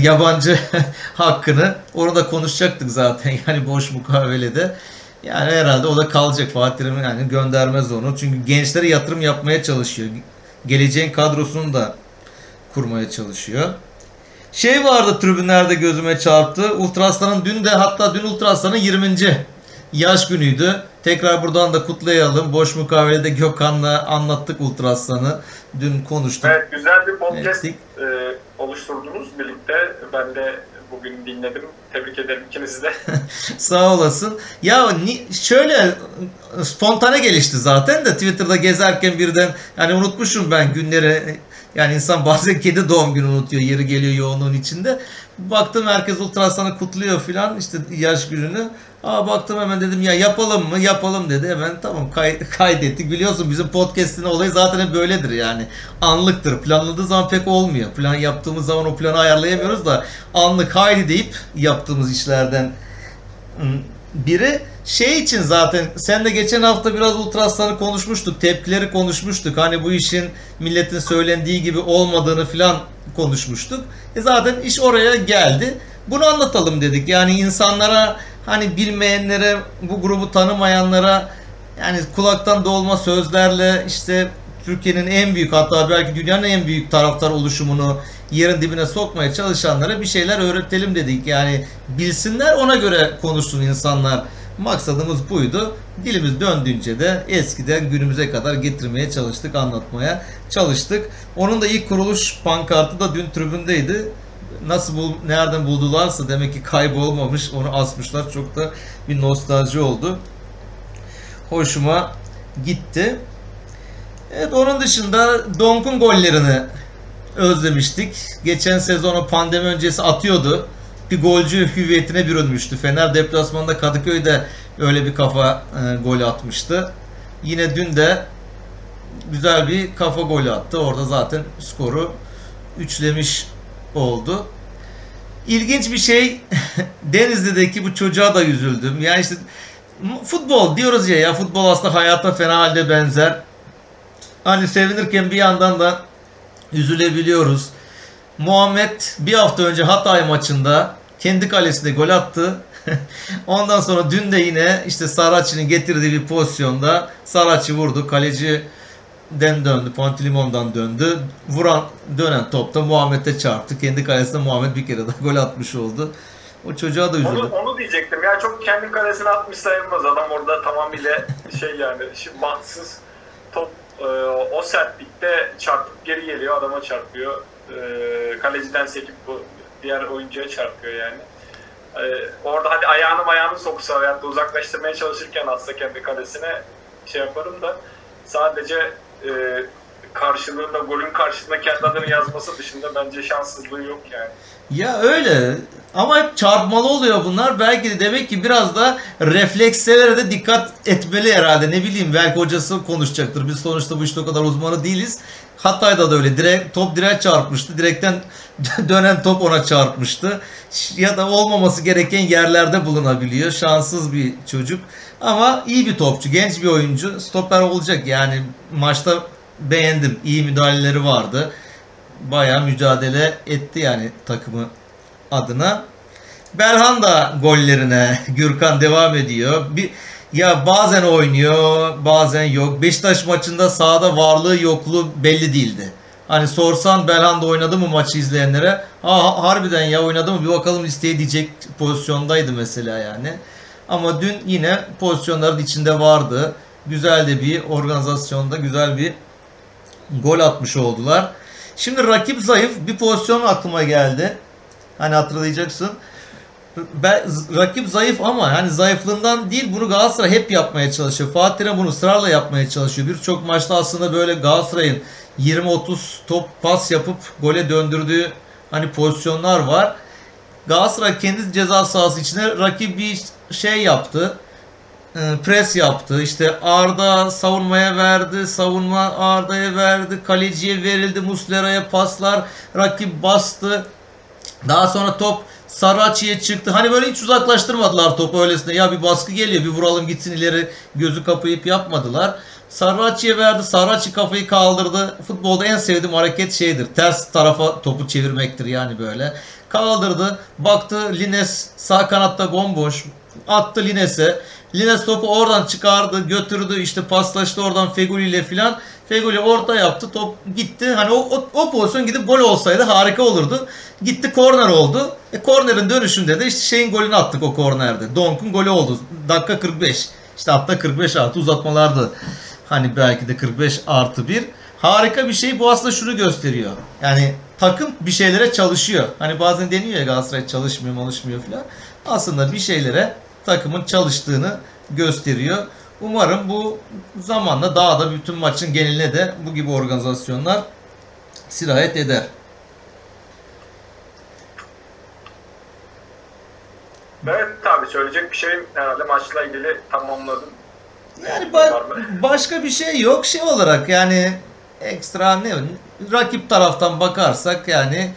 yabancı hakkını onu da konuşacaktık zaten yani boş mukavelede. Yani herhalde o da kalacak Fatih yani göndermez onu. Çünkü gençlere yatırım yapmaya çalışıyor. Geleceğin kadrosunu da kurmaya çalışıyor. Şey vardı tribünlerde gözüme çarptı. Ultraslan'ın dün de hatta dün Ultraslan'ın 20. yaş günüydü. Tekrar buradan da kutlayalım. Boş mukavelede Gökhan'la anlattık Ultraslan'ı. Dün konuştuk. Evet güzel bir podcast e, oluşturdunuz birlikte. Ben de bugün dinledim. Tebrik ederim ikinizi de. Sağ olasın. Ya ni- şöyle spontane gelişti zaten de Twitter'da gezerken birden yani unutmuşum ben günleri. Yani insan bazen kedi doğum günü unutuyor yeri geliyor yoğunluğun içinde. Baktım herkes ultrasanı kutluyor filan işte yaş gününü. Aa baktım hemen dedim ya yapalım mı? Yapalım dedi. Hemen tamam kay- kaydettik. Biliyorsun bizim podcast'in olayı zaten hep böyledir yani. Anlıktır. Planladığı zaman pek olmuyor. Plan yaptığımız zaman o planı ayarlayamıyoruz da anlık haydi deyip yaptığımız işlerden biri şey için zaten sen de geçen hafta biraz ultrasları konuşmuştuk. Tepkileri konuşmuştuk. Hani bu işin milletin söylendiği gibi olmadığını filan konuşmuştuk. E zaten iş oraya geldi. Bunu anlatalım dedik. Yani insanlara hani bilmeyenlere, bu grubu tanımayanlara yani kulaktan dolma sözlerle işte Türkiye'nin en büyük hatta belki dünyanın en büyük taraftar oluşumunu yerin dibine sokmaya çalışanlara bir şeyler öğretelim dedik. Yani bilsinler ona göre konuşsun insanlar. Maksadımız buydu. Dilimiz döndüğünce de eskiden günümüze kadar getirmeye çalıştık, anlatmaya çalıştık. Onun da ilk kuruluş pankartı da dün tribündeydi. Nasıl bul, nereden buldularsa demek ki kaybolmamış, onu asmışlar. Çok da bir nostalji oldu. Hoşuma gitti. Evet onun dışında Donk'un gollerini özlemiştik. Geçen sezonu pandemi öncesi atıyordu. Bir golcü hüviyetine bürünmüştü. Fener deplasmanında Kadıköy'de öyle bir kafa e, golü atmıştı. Yine dün de güzel bir kafa golü attı. Orada zaten skoru üçlemiş oldu. İlginç bir şey Denizli'deki bu çocuğa da üzüldüm. Yani işte futbol diyoruz ya ya futbol aslında hayata fena halde benzer. Hani sevinirken bir yandan da üzülebiliyoruz. Muhammed bir hafta önce Hatay maçında kendi kalesinde gol attı. Ondan sonra dün de yine işte Saraçi'nin getirdiği bir pozisyonda Saraçi vurdu. Kaleci den döndü. Pantilimon'dan döndü. Vuran dönen topta Muhammed'e çarptı. Kendi kalesinde Muhammed bir kere daha gol atmış oldu. O çocuğa da üzüldüm. Onu, onu diyecektim. Ya çok kendi kalesine atmış sayılmaz. Adam orada tamamıyla şey yani şimdi bahtsız e, o sertlikte çarpıp geri geliyor. Adama çarpıyor. E, kaleciden sekip bu diğer oyuncuya çarpıyor yani. E, orada hadi ayağını ayağını soksa veyahut da uzaklaştırmaya çalışırken atsa kendi kalesine şey yaparım da sadece e, karşılığında golün karşılığında kendi adını yazması dışında bence şanssızlığı yok yani. Ya öyle ama hep çarpmalı oluyor bunlar. Belki de demek ki biraz da reflekslere de dikkat etmeli herhalde. Ne bileyim belki hocası konuşacaktır. Biz sonuçta bu işte o kadar uzmanı değiliz. Hatay'da da öyle. Direkt, top direkt çarpmıştı. Direkten dönen top ona çarpmıştı. Ya da olmaması gereken yerlerde bulunabiliyor. Şanssız bir çocuk. Ama iyi bir topçu. Genç bir oyuncu. Stoper olacak. Yani maçta beğendim. İyi müdahaleleri vardı. Bayağı mücadele etti yani takımı adına. Belhan da gollerine Gürkan devam ediyor. Bir ya bazen oynuyor, bazen yok. Beşiktaş maçında sahada varlığı yokluğu belli değildi. Hani sorsan Belhan da oynadı mı maçı izleyenlere? Ha, harbiden ya oynadı mı bir bakalım listeye diyecek pozisyondaydı mesela yani. Ama dün yine pozisyonların içinde vardı. Güzel de bir organizasyonda güzel bir gol atmış oldular. Şimdi rakip zayıf bir pozisyon aklıma geldi. Hani hatırlayacaksın. Ben, rakip zayıf ama hani zayıflığından değil bunu Galatasaray hep yapmaya çalışıyor. Fatih bunu ısrarla yapmaya çalışıyor. Birçok maçta aslında böyle Galatasaray'ın 20-30 top pas yapıp gole döndürdüğü hani pozisyonlar var. Galatasaray kendi ceza sahası içine rakip bir şey yaptı. Pres yaptı. İşte Arda savunmaya verdi. Savunma Arda'ya verdi. Kaleciye verildi. Muslera'ya paslar. Rakip bastı. Daha sonra top Saraçi'ye çıktı. Hani böyle hiç uzaklaştırmadılar topu öylesine. Ya bir baskı geliyor bir vuralım gitsin ileri gözü kapayıp yapmadılar. Sarraçi'ye verdi. Sarraçi kafayı kaldırdı. Futbolda en sevdiğim hareket şeydir. Ters tarafa topu çevirmektir yani böyle. Kaldırdı. Baktı Lines sağ kanatta bomboş. Attı Lines'e. Lines topu oradan çıkardı, götürdü, işte paslaştı oradan Feguli ile filan. Feguli orta yaptı, top gitti. Hani o, o, o pozisyon gidip gol olsaydı harika olurdu. Gitti korner oldu. E kornerin dönüşünde de işte şeyin golünü attık o kornerde. Donk'un golü oldu. Dakika 45. İşte hatta 45 artı uzatmalardı. Hani belki de 45 artı 1. Harika bir şey. Bu aslında şunu gösteriyor. Yani takım bir şeylere çalışıyor. Hani bazen deniyor ya Galatasaray çalışmıyor, çalışmıyor filan. Aslında bir şeylere takımın çalıştığını gösteriyor. Umarım bu zamanla daha da bütün maçın geneline de bu gibi organizasyonlar sirayet eder. Evet tabii söyleyecek bir şeyim herhalde maçla ilgili tamamladım. Yani ba- başka bir şey yok şey olarak yani ekstra ne rakip taraftan bakarsak yani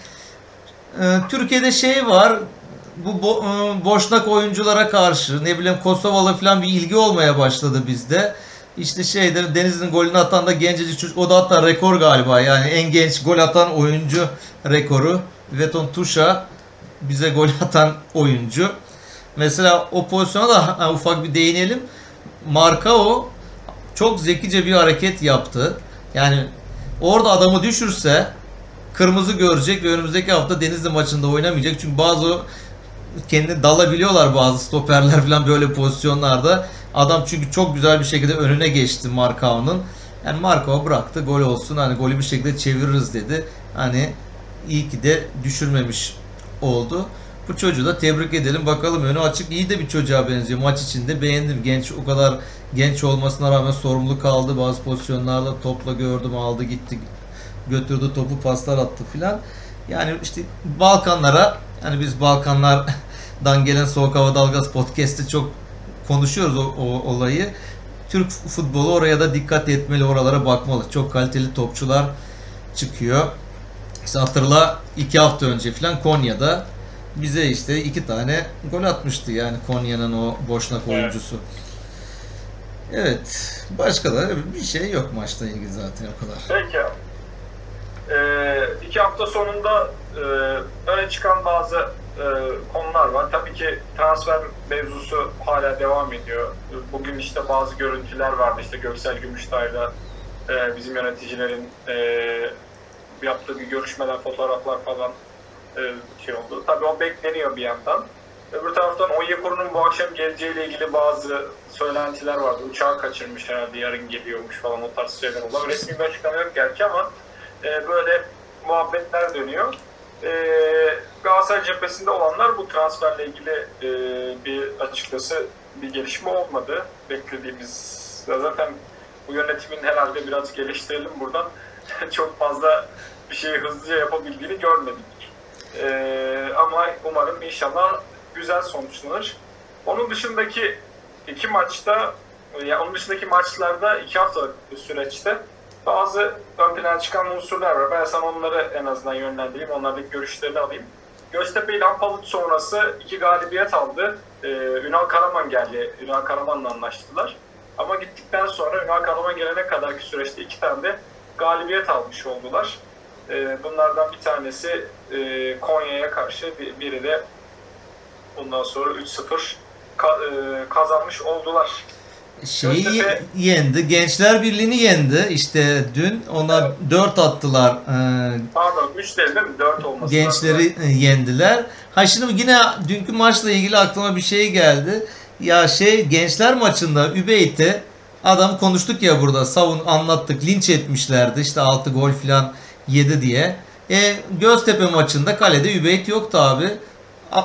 e, Türkiye'de şey var bu bo- e, boşnak oyunculara karşı ne bileyim Kosovalı falan bir ilgi olmaya başladı bizde. İşte şeyde Denizli'nin golünü atan da gencecik çocuk. O da hatta rekor galiba. Yani en genç gol atan oyuncu rekoru. Veton Tuşa bize gol atan oyuncu. Mesela o pozisyona da ha, ufak bir değinelim. Markao çok zekice bir hareket yaptı. Yani orada adamı düşürse kırmızı görecek ve önümüzdeki hafta Denizli maçında oynamayacak. Çünkü bazı kendini dalabiliyorlar bazı stoperler falan böyle pozisyonlarda. Adam çünkü çok güzel bir şekilde önüne geçti Markao'nun. Yani Markao bıraktı gol olsun hani golü bir şekilde çeviririz dedi. Hani iyi ki de düşürmemiş oldu. Bu çocuğu da tebrik edelim. Bakalım önü açık. iyi de bir çocuğa benziyor. Maç içinde beğendim. Genç o kadar genç olmasına rağmen sorumluluk aldı. Bazı pozisyonlarda topla gördüm aldı gitti. Götürdü topu paslar attı filan. Yani işte Balkanlara yani biz Balkanlardan gelen Soğuk Hava Dalgası podcast'te çok konuşuyoruz o, o olayı. Türk futbolu oraya da dikkat etmeli, oralara bakmalı. Çok kaliteli topçular çıkıyor. İşte hatırla iki hafta önce falan Konya'da bize işte iki tane gol atmıştı yani Konya'nın o boşnak Evet. oyuncusu. Evet. Başka da bir şey yok maçla ilgili zaten o kadar. Peki. Ee, iki hafta sonunda e, öne çıkan bazı e, konular var. Tabii ki transfer mevzusu hala devam ediyor. Bugün işte bazı görüntüler vardı. İşte Göksel Gümüştay'la e, bizim yöneticilerin e, yaptığı bir görüşmeler, fotoğraflar falan e, şey oldu. Tabii o bekleniyor bir yandan. Öbür taraftan Onyekuru'nun bu akşam geleceğiyle ilgili bazı söylentiler vardı. Uçağı kaçırmış herhalde yarın geliyormuş falan o tarz şeyler oldu. Resmi bir açıklama yok gerçi ama e, böyle muhabbetler dönüyor. E, Galatasaray cephesinde olanlar bu transferle ilgili e, bir açıkçası bir gelişme olmadı. Beklediğimiz zaten bu yönetimin herhalde biraz geliştirelim buradan. Çok fazla bir şeyi hızlıca yapabildiğini görmedik. E, ama umarım inşallah güzel sonuçlanır. Onun dışındaki iki maçta, ya onun dışındaki maçlarda iki haftalık süreçte bazı ön plana çıkan unsurlar var. Ben sana onları en azından yönlendireyim, onlardaki görüşlerini alayım. Göztepe ile Palut sonrası iki galibiyet aldı. Ee, Ünal Karaman geldi. Ünal Karaman'la anlaştılar. Ama gittikten sonra Ünal Karaman gelene kadarki süreçte iki tane de galibiyet almış oldular. Ee, bunlardan bir tanesi e, Konya'ya karşı, bir- biri de bundan sonra 3-0 ka- e, kazanmış oldular. Şeyi Göztepe- yendi. Gençler Birliği'ni yendi. İşte dün ona 4 attılar. Ee, Pardon 3 değil mi? 4 olması gençleri lazım. e, yendiler. Ha şimdi yine dünkü maçla ilgili aklıma bir şey geldi. Ya şey gençler maçında Übeyt'e adam konuştuk ya burada savun anlattık linç etmişlerdi işte 6 gol falan yedi diye. E, Göztepe maçında kalede Übeyt yoktu abi.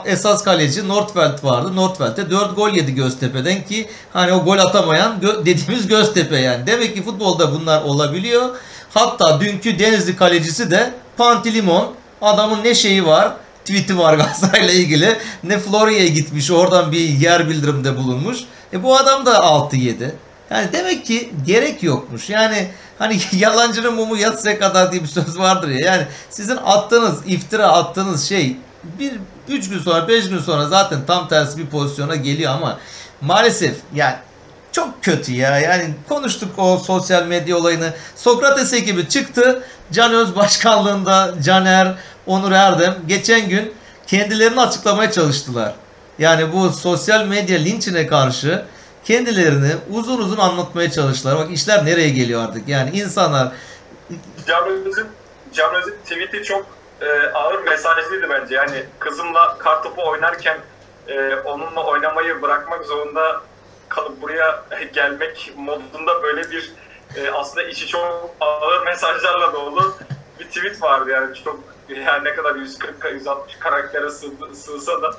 Esas kaleci Nordfeldt vardı. Nordfeld'e 4 gol yedi Göztepe'den ki hani o gol atamayan gö- dediğimiz Göztepe yani. Demek ki futbolda bunlar olabiliyor. Hatta dünkü Denizli kalecisi de Pantilimon. Adamın ne şeyi var? Tweet'i var Galatasaray'la ilgili. Ne Florya'ya gitmiş oradan bir yer bildirimde bulunmuş. E bu adam da 6-7. Yani demek ki gerek yokmuş. Yani hani yalancının mumu yatsıya kadar diye bir söz vardır ya. Yani sizin attığınız iftira attığınız şey bir 3 gün sonra 5 gün sonra zaten tam tersi bir pozisyona geliyor ama maalesef yani çok kötü ya. Yani konuştuk o sosyal medya olayını. Sokrates ekibi çıktı. Can Öz başkanlığında Caner, Onur Erdem geçen gün kendilerini açıklamaya çalıştılar. Yani bu sosyal medya linçine karşı kendilerini uzun uzun anlatmaya çalıştılar. Bak işler nereye geliyor artık. Yani insanlar Can Öz'ün Can Öz'ün tweet'i çok e, ağır mesajlıydı bence. Yani kızımla kartopu oynarken e, onunla oynamayı bırakmak zorunda kalıp buraya gelmek modunda böyle bir e, aslında içi çok ağır mesajlarla dolu bir tweet vardı. Yani çok yani ne kadar 140 160 karaktere sığ- sığsa da.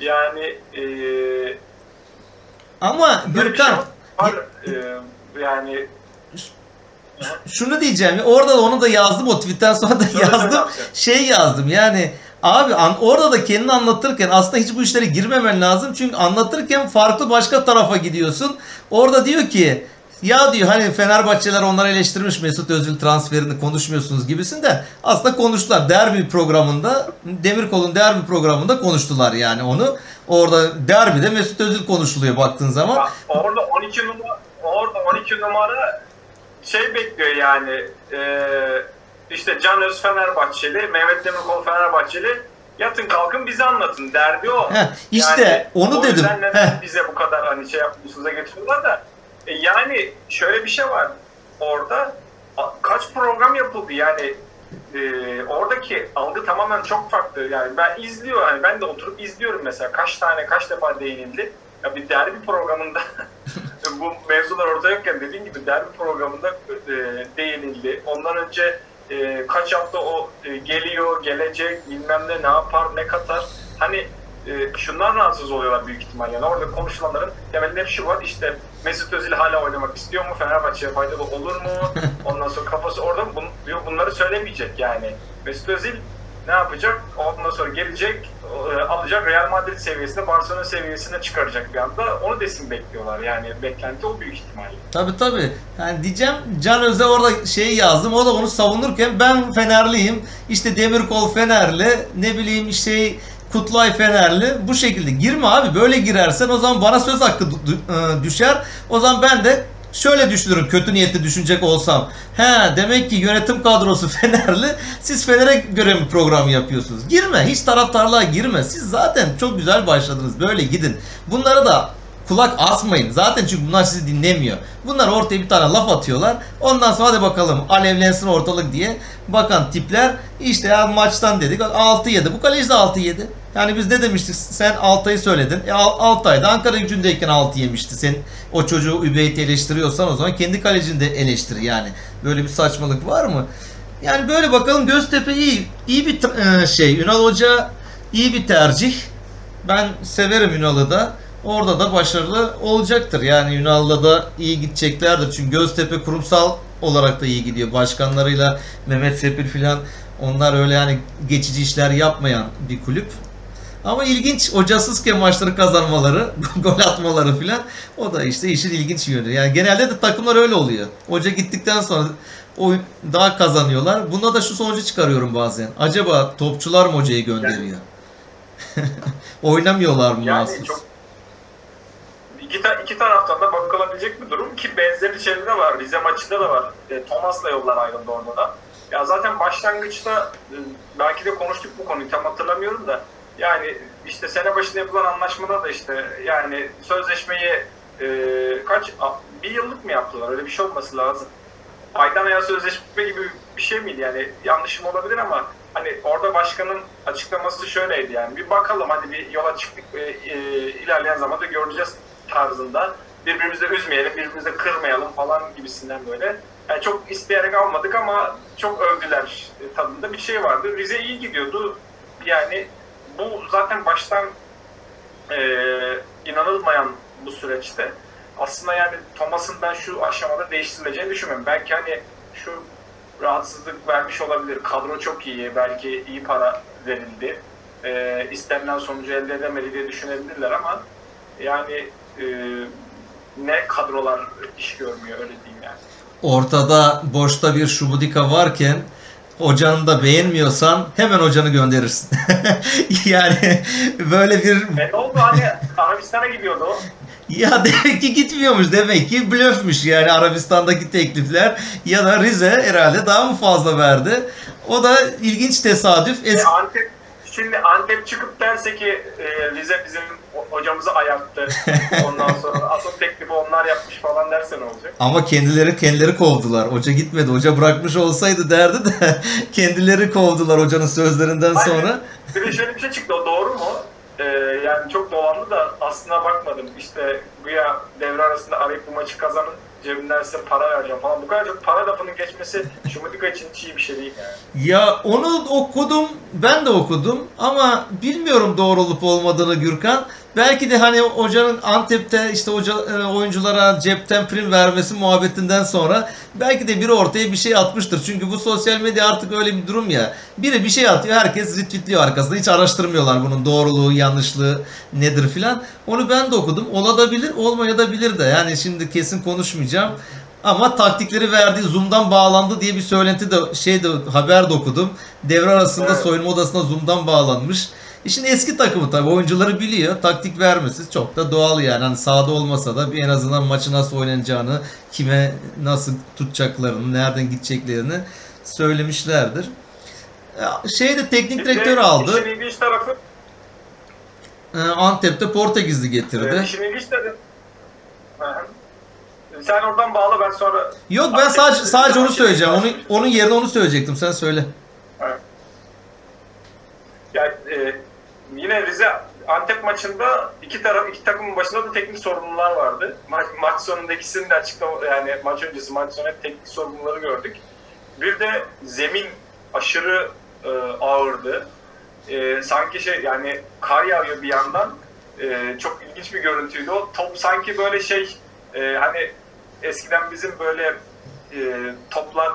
Yani e, ama bir şey Gürkan var e, yani şunu diyeceğim. Orada da onu da yazdım o tweetten sonra da yazdım. Şey yazdım yani abi an, orada da kendini anlatırken aslında hiç bu işlere girmemen lazım. Çünkü anlatırken farklı başka tarafa gidiyorsun. Orada diyor ki ya diyor hani Fenerbahçeler onları eleştirmiş Mesut Özil transferini konuşmuyorsunuz gibisin de aslında konuştular. Derbi programında Demirkol'un derbi programında konuştular yani onu. Orada derbide Mesut Özil konuşuluyor baktığın zaman. Ya orada 12 numara orada 12 numara şey bekliyor yani eee işte Can Öz Fenerbahçeli, Mehmet Demirkol Fenerbahçeli yatın kalkın bize anlatın derdi o. Heh, işte onu o dedim. neden bize bu kadar hani şey yapıyorsunuz'a getiriyorlar da. E, yani şöyle bir şey var orada. Kaç program yapıldı? Yani e, oradaki algı tamamen çok farklı. Yani ben izliyor hani ben de oturup izliyorum mesela. Kaç tane kaç defa değinildi ya bir derbi programında bu mevzular orada yokken dediğim gibi derbi programında e, değinildi ondan önce e, kaç hafta o e, geliyor gelecek bilmem ne ne yapar ne katar hani e, şundan rahatsız oluyorlar büyük ihtimalle. Yani orada konuşulanların temelinde hep şu var işte Mesut Özil hala oynamak istiyor mu? Fenerbahçe'ye faydalı olur mu? Ondan sonra kafası orada mı? Bun- bunları söylemeyecek yani. Mesut Özil ne yapacak? Ondan sonra gelecek, e, alacak Real Madrid seviyesine, Barcelona seviyesine çıkaracak bir anda. Onu desin bekliyorlar yani. Beklenti o büyük ihtimalle. Tabi tabi. Yani diyeceğim Can Öz'e orada şeyi yazdım. O da onu savunurken ben Fenerliyim. İşte Demirkol Fenerli. Ne bileyim işte Kutlay Fenerli. Bu şekilde girme abi. Böyle girersen o zaman bana söz hakkı e, düşer. O zaman ben de şöyle düşünürüm kötü niyetli düşünecek olsam. He demek ki yönetim kadrosu Fenerli. Siz Fener'e göre mi program yapıyorsunuz? Girme. Hiç taraftarlığa girme. Siz zaten çok güzel başladınız. Böyle gidin. Bunlara da kulak asmayın. Zaten çünkü bunlar sizi dinlemiyor. Bunlar ortaya bir tane laf atıyorlar. Ondan sonra hadi bakalım alevlensin ortalık diye bakan tipler işte ya maçtan dedik 6-7. Bu kaleci de 6-7. Yani biz ne demiştik? Sen Altay'ı söyledin. E, Al- Altay Ankara gücündeyken 6 yemişti. Sen o çocuğu Übeyt'i eleştiriyorsan o zaman kendi kalecini de eleştir yani. Böyle bir saçmalık var mı? Yani böyle bakalım Göztepe iyi. iyi bir e, şey. Ünal Hoca iyi bir tercih. Ben severim Ünal'ı da. Orada da başarılı olacaktır. Yani Ünal'la da iyi gideceklerdir. Çünkü Göztepe kurumsal olarak da iyi gidiyor. Başkanlarıyla Mehmet Sepil filan onlar öyle yani geçici işler yapmayan bir kulüp. Ama ilginç hocasızken maçları kazanmaları, gol atmaları filan o da işte işin ilginç yönü. Yani genelde de takımlar öyle oluyor. Hoca gittikten sonra oyun daha kazanıyorlar. Bunda da şu sonucu çıkarıyorum bazen. Acaba topçular mı hocayı gönderiyor? Oynamıyorlar mı Yani mahsus? çok iki, ta- iki taraftan da bakılabilecek bir durum ki benzeri şeyde de var. Rize maçında da var. E, Thomas'la yollar ayrıldı orada da. Ya zaten başlangıçta e, belki de konuştuk bu konuyu tam hatırlamıyorum da yani işte sene başında yapılan anlaşmada da işte yani sözleşmeyi e, kaç bir yıllık mı yaptılar? Öyle bir şey olması lazım. Aydan aya sözleşme gibi bir şey miydi? Yani yanlışım olabilir ama hani orada başkanın açıklaması şöyleydi yani. Bir bakalım hadi bir yola çıktık e, e, ilerleyen zamanda göreceğiz tarzında. Birbirimizi üzmeyelim birbirimizi kırmayalım falan gibisinden böyle. Yani çok isteyerek almadık ama çok övdüler e, tadında bir şey vardı. Rize iyi gidiyordu. Yani bu zaten baştan e, inanılmayan bu süreçte aslında yani Thomas'ın ben şu aşamada değiştirileceğini düşünmüyorum. Belki hani şu rahatsızlık vermiş olabilir. Kadro çok iyi. Belki iyi para verildi. E, istenilen sonucu elde edemedi diye düşünebilirler ama yani e, ne kadrolar iş görmüyor öyle diyeyim yani. Ortada boşta bir Şubudika varken hocanı da beğenmiyorsan hemen hocanı gönderirsin. yani böyle bir E ne oldu hani Arabistan'a gidiyordu o. ya demek ki gitmiyormuş demek ki blöfmüş yani Arabistan'daki teklifler ya da Rize herhalde daha mı fazla verdi? O da ilginç tesadüf. E, Es- Antep şimdi Antep çıkıp derse ki e, Rize bizim hocamızı ayarttı. Ondan sonra asıl teklifi onlar yapmış falan derse ne olacak? Ama kendileri kendileri kovdular. Hoca gitmedi. Hoca bırakmış olsaydı derdi de kendileri kovdular hocanın sözlerinden Aynen. sonra. Bir de şöyle bir şey çıktı o doğru mu? Ee, yani çok dolandı da aslına bakmadım. İşte güya devre arasında arayıp bu maçı kazanın cebimden size para vereceğim falan. Bu kadar çok para lafının geçmesi Şumudika için hiç iyi bir şey değil yani. Ya onu okudum, ben de okudum ama bilmiyorum doğru olup olmadığını Gürkan. Belki de hani hocanın Antep'te işte hoca e, oyunculara cepten prim vermesi muhabbetinden sonra belki de biri ortaya bir şey atmıştır. Çünkü bu sosyal medya artık öyle bir durum ya. Biri bir şey atıyor, herkes retweetliyor arkasında. Hiç araştırmıyorlar bunun doğruluğu, yanlışlığı nedir filan. Onu ben de okudum. Olabilir, olmayabilir de. Yani şimdi kesin konuşmayacağım. Ama taktikleri verdiği Zoom'dan bağlandı diye bir söylenti de şeyde haber de okudum. Devre arasında Evet. soyunma odasına Zoom'dan bağlanmış. İşin eski takımı tabii oyuncuları biliyor. Taktik vermesi çok da doğal yani. Hani sahada olmasa da bir en azından maçı nasıl oynanacağını, kime nasıl tutacaklarını, nereden gideceklerini söylemişlerdir. Ya, Şeyde teknik de direktör aldı. İşin ilginç tarafı, Ee, Antep'te Portekizli getirdi. işin ilginç tarafı. Sen oradan bağla ben sonra... Yok ben sadece sadece onu söyleyeceğim. Onu, onun yerine onu söyleyecektim. Sen söyle. Evet. Yani e, yine Rize Antep maçında iki taraf iki takımın başında da teknik sorumlular vardı. Maç, maç sonunda ikisinin de açıklama yani maç öncesi maç sonu teknik sorumluları gördük. Bir de zemin aşırı e, ağırdı. e, sanki şey yani kar yağıyor bir yandan. E, çok ilginç bir görüntüydü o. Top sanki böyle şey e, hani eskiden bizim böyle e, toplar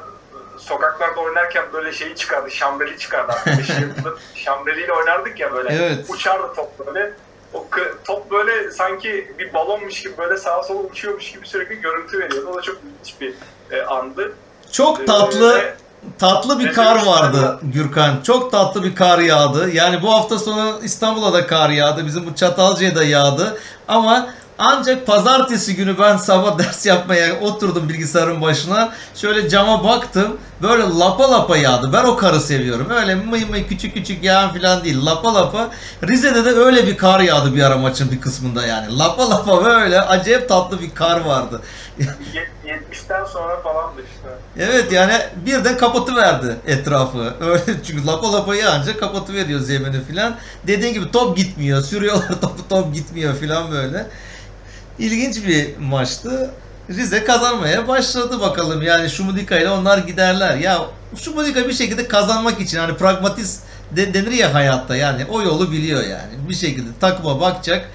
sokaklarda oynarken böyle şeyi çıkardı, şambeli çıkardı. Yıldır şambeliyle oynardık ya böyle. Evet. Uçardı top böyle. O top böyle sanki bir balonmuş gibi böyle sağa sola uçuyormuş gibi sürekli görüntü veriyordu. O da çok ilginç bir e, andı. Çok tatlı Ee, tatlı bir kar vardı var. Gürkan. Çok tatlı bir kar yağdı. Yani bu hafta sonu İstanbul'a da kar yağdı. Bizim bu Çatalca'ya da yağdı. Ama ancak pazartesi günü ben sabah ders yapmaya oturdum bilgisayarın başına. Şöyle cama baktım. Böyle lapa lapa yağdı. Ben o karı seviyorum. Öyle mıy mıy küçük küçük yağan falan değil. Lapa lapa. Rize'de de öyle bir kar yağdı bir ara maçın bir kısmında yani. Lapa lapa böyle acayip tatlı bir kar vardı. Yet- 70'ten sonra falandı işte. Evet yani birden kapatıverdi etrafı. Öyle çünkü lapa lapa yağınca kapatıveriyor zemini filan. Dediğin gibi top gitmiyor. Sürüyorlar topu top gitmiyor filan böyle. İlginç bir maçtı. Rize kazanmaya başladı bakalım. Yani Şumudika ile onlar giderler. Ya Şumudika bir şekilde kazanmak için hani pragmatist de, denir ya hayatta yani o yolu biliyor yani. Bir şekilde takıma bakacak.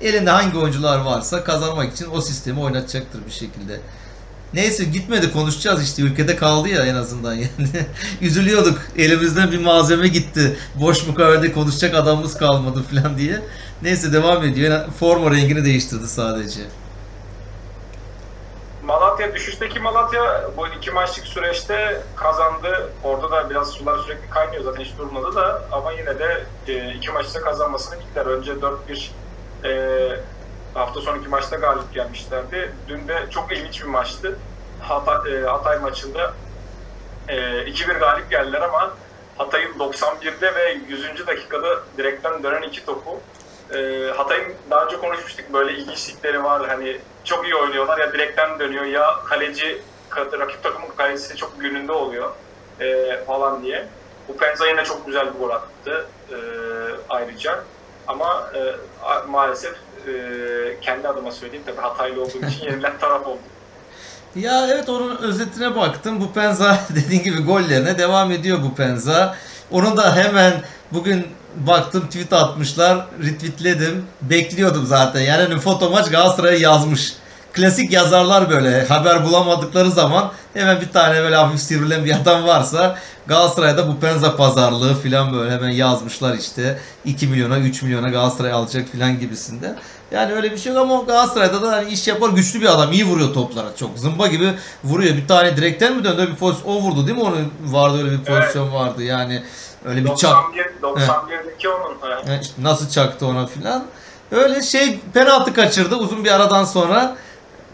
Elinde hangi oyuncular varsa kazanmak için o sistemi oynatacaktır bir şekilde. Neyse gitmedi konuşacağız işte ülkede kaldı ya en azından yani. Üzülüyorduk elimizden bir malzeme gitti. Boş mukavelde konuşacak adamımız kalmadı falan diye. Neyse devam ediyor. Forma rengini değiştirdi sadece. Malatya düşüşteki Malatya bu iki maçlık süreçte kazandı. Orada da biraz sular sürekli kaynıyor zaten hiç durmadı da ama yine de e, iki maçta kazanmasını bildiler. Önce 4-1 e, hafta sonu iki maçta galip gelmişlerdi. Dün de çok ilginç bir maçtı. Hatay, e, Hatay maçında e, 2-1 galip geldiler ama Hatay'ın 91'de ve 100. dakikada direkten dönen iki topu e, Hatay'ın daha önce konuşmuştuk böyle ilginçlikleri var hani çok iyi oynuyorlar ya direkten dönüyor ya kaleci ka- rakip takımın kalecisi çok gününde oluyor e, falan diye. Bu Penza yine çok güzel bir gol attı e, ayrıca ama e, maalesef e, kendi adıma söyleyeyim tabii Hataylı olduğum için yenilen taraf oldu. Ya evet onun özetine baktım. Bu Penza dediğin gibi gollerine devam ediyor bu Penza. Onu da hemen bugün baktım tweet atmışlar. Retweetledim. Bekliyordum zaten. Yani hani foto maç Galatasaray'a yazmış. Klasik yazarlar böyle haber bulamadıkları zaman hemen bir tane böyle hafif sivrilen bir adam varsa Galatasaray'da bu Penza pazarlığı falan böyle hemen yazmışlar işte 2 milyona 3 milyona Galatasaray alacak falan gibisinde. Yani öyle bir şey yok ama Galatasaray'da da hani iş yapar güçlü bir adam. iyi vuruyor toplara çok. Zımba gibi vuruyor. Bir tane direkten mi döndü? Bir pozisyon. O vurdu değil mi? Onun vardı öyle bir pozisyon vardı. Yani öyle bir çak. 91, 91'deki onun. Yani işte nasıl çaktı ona filan. Öyle şey penaltı kaçırdı uzun bir aradan sonra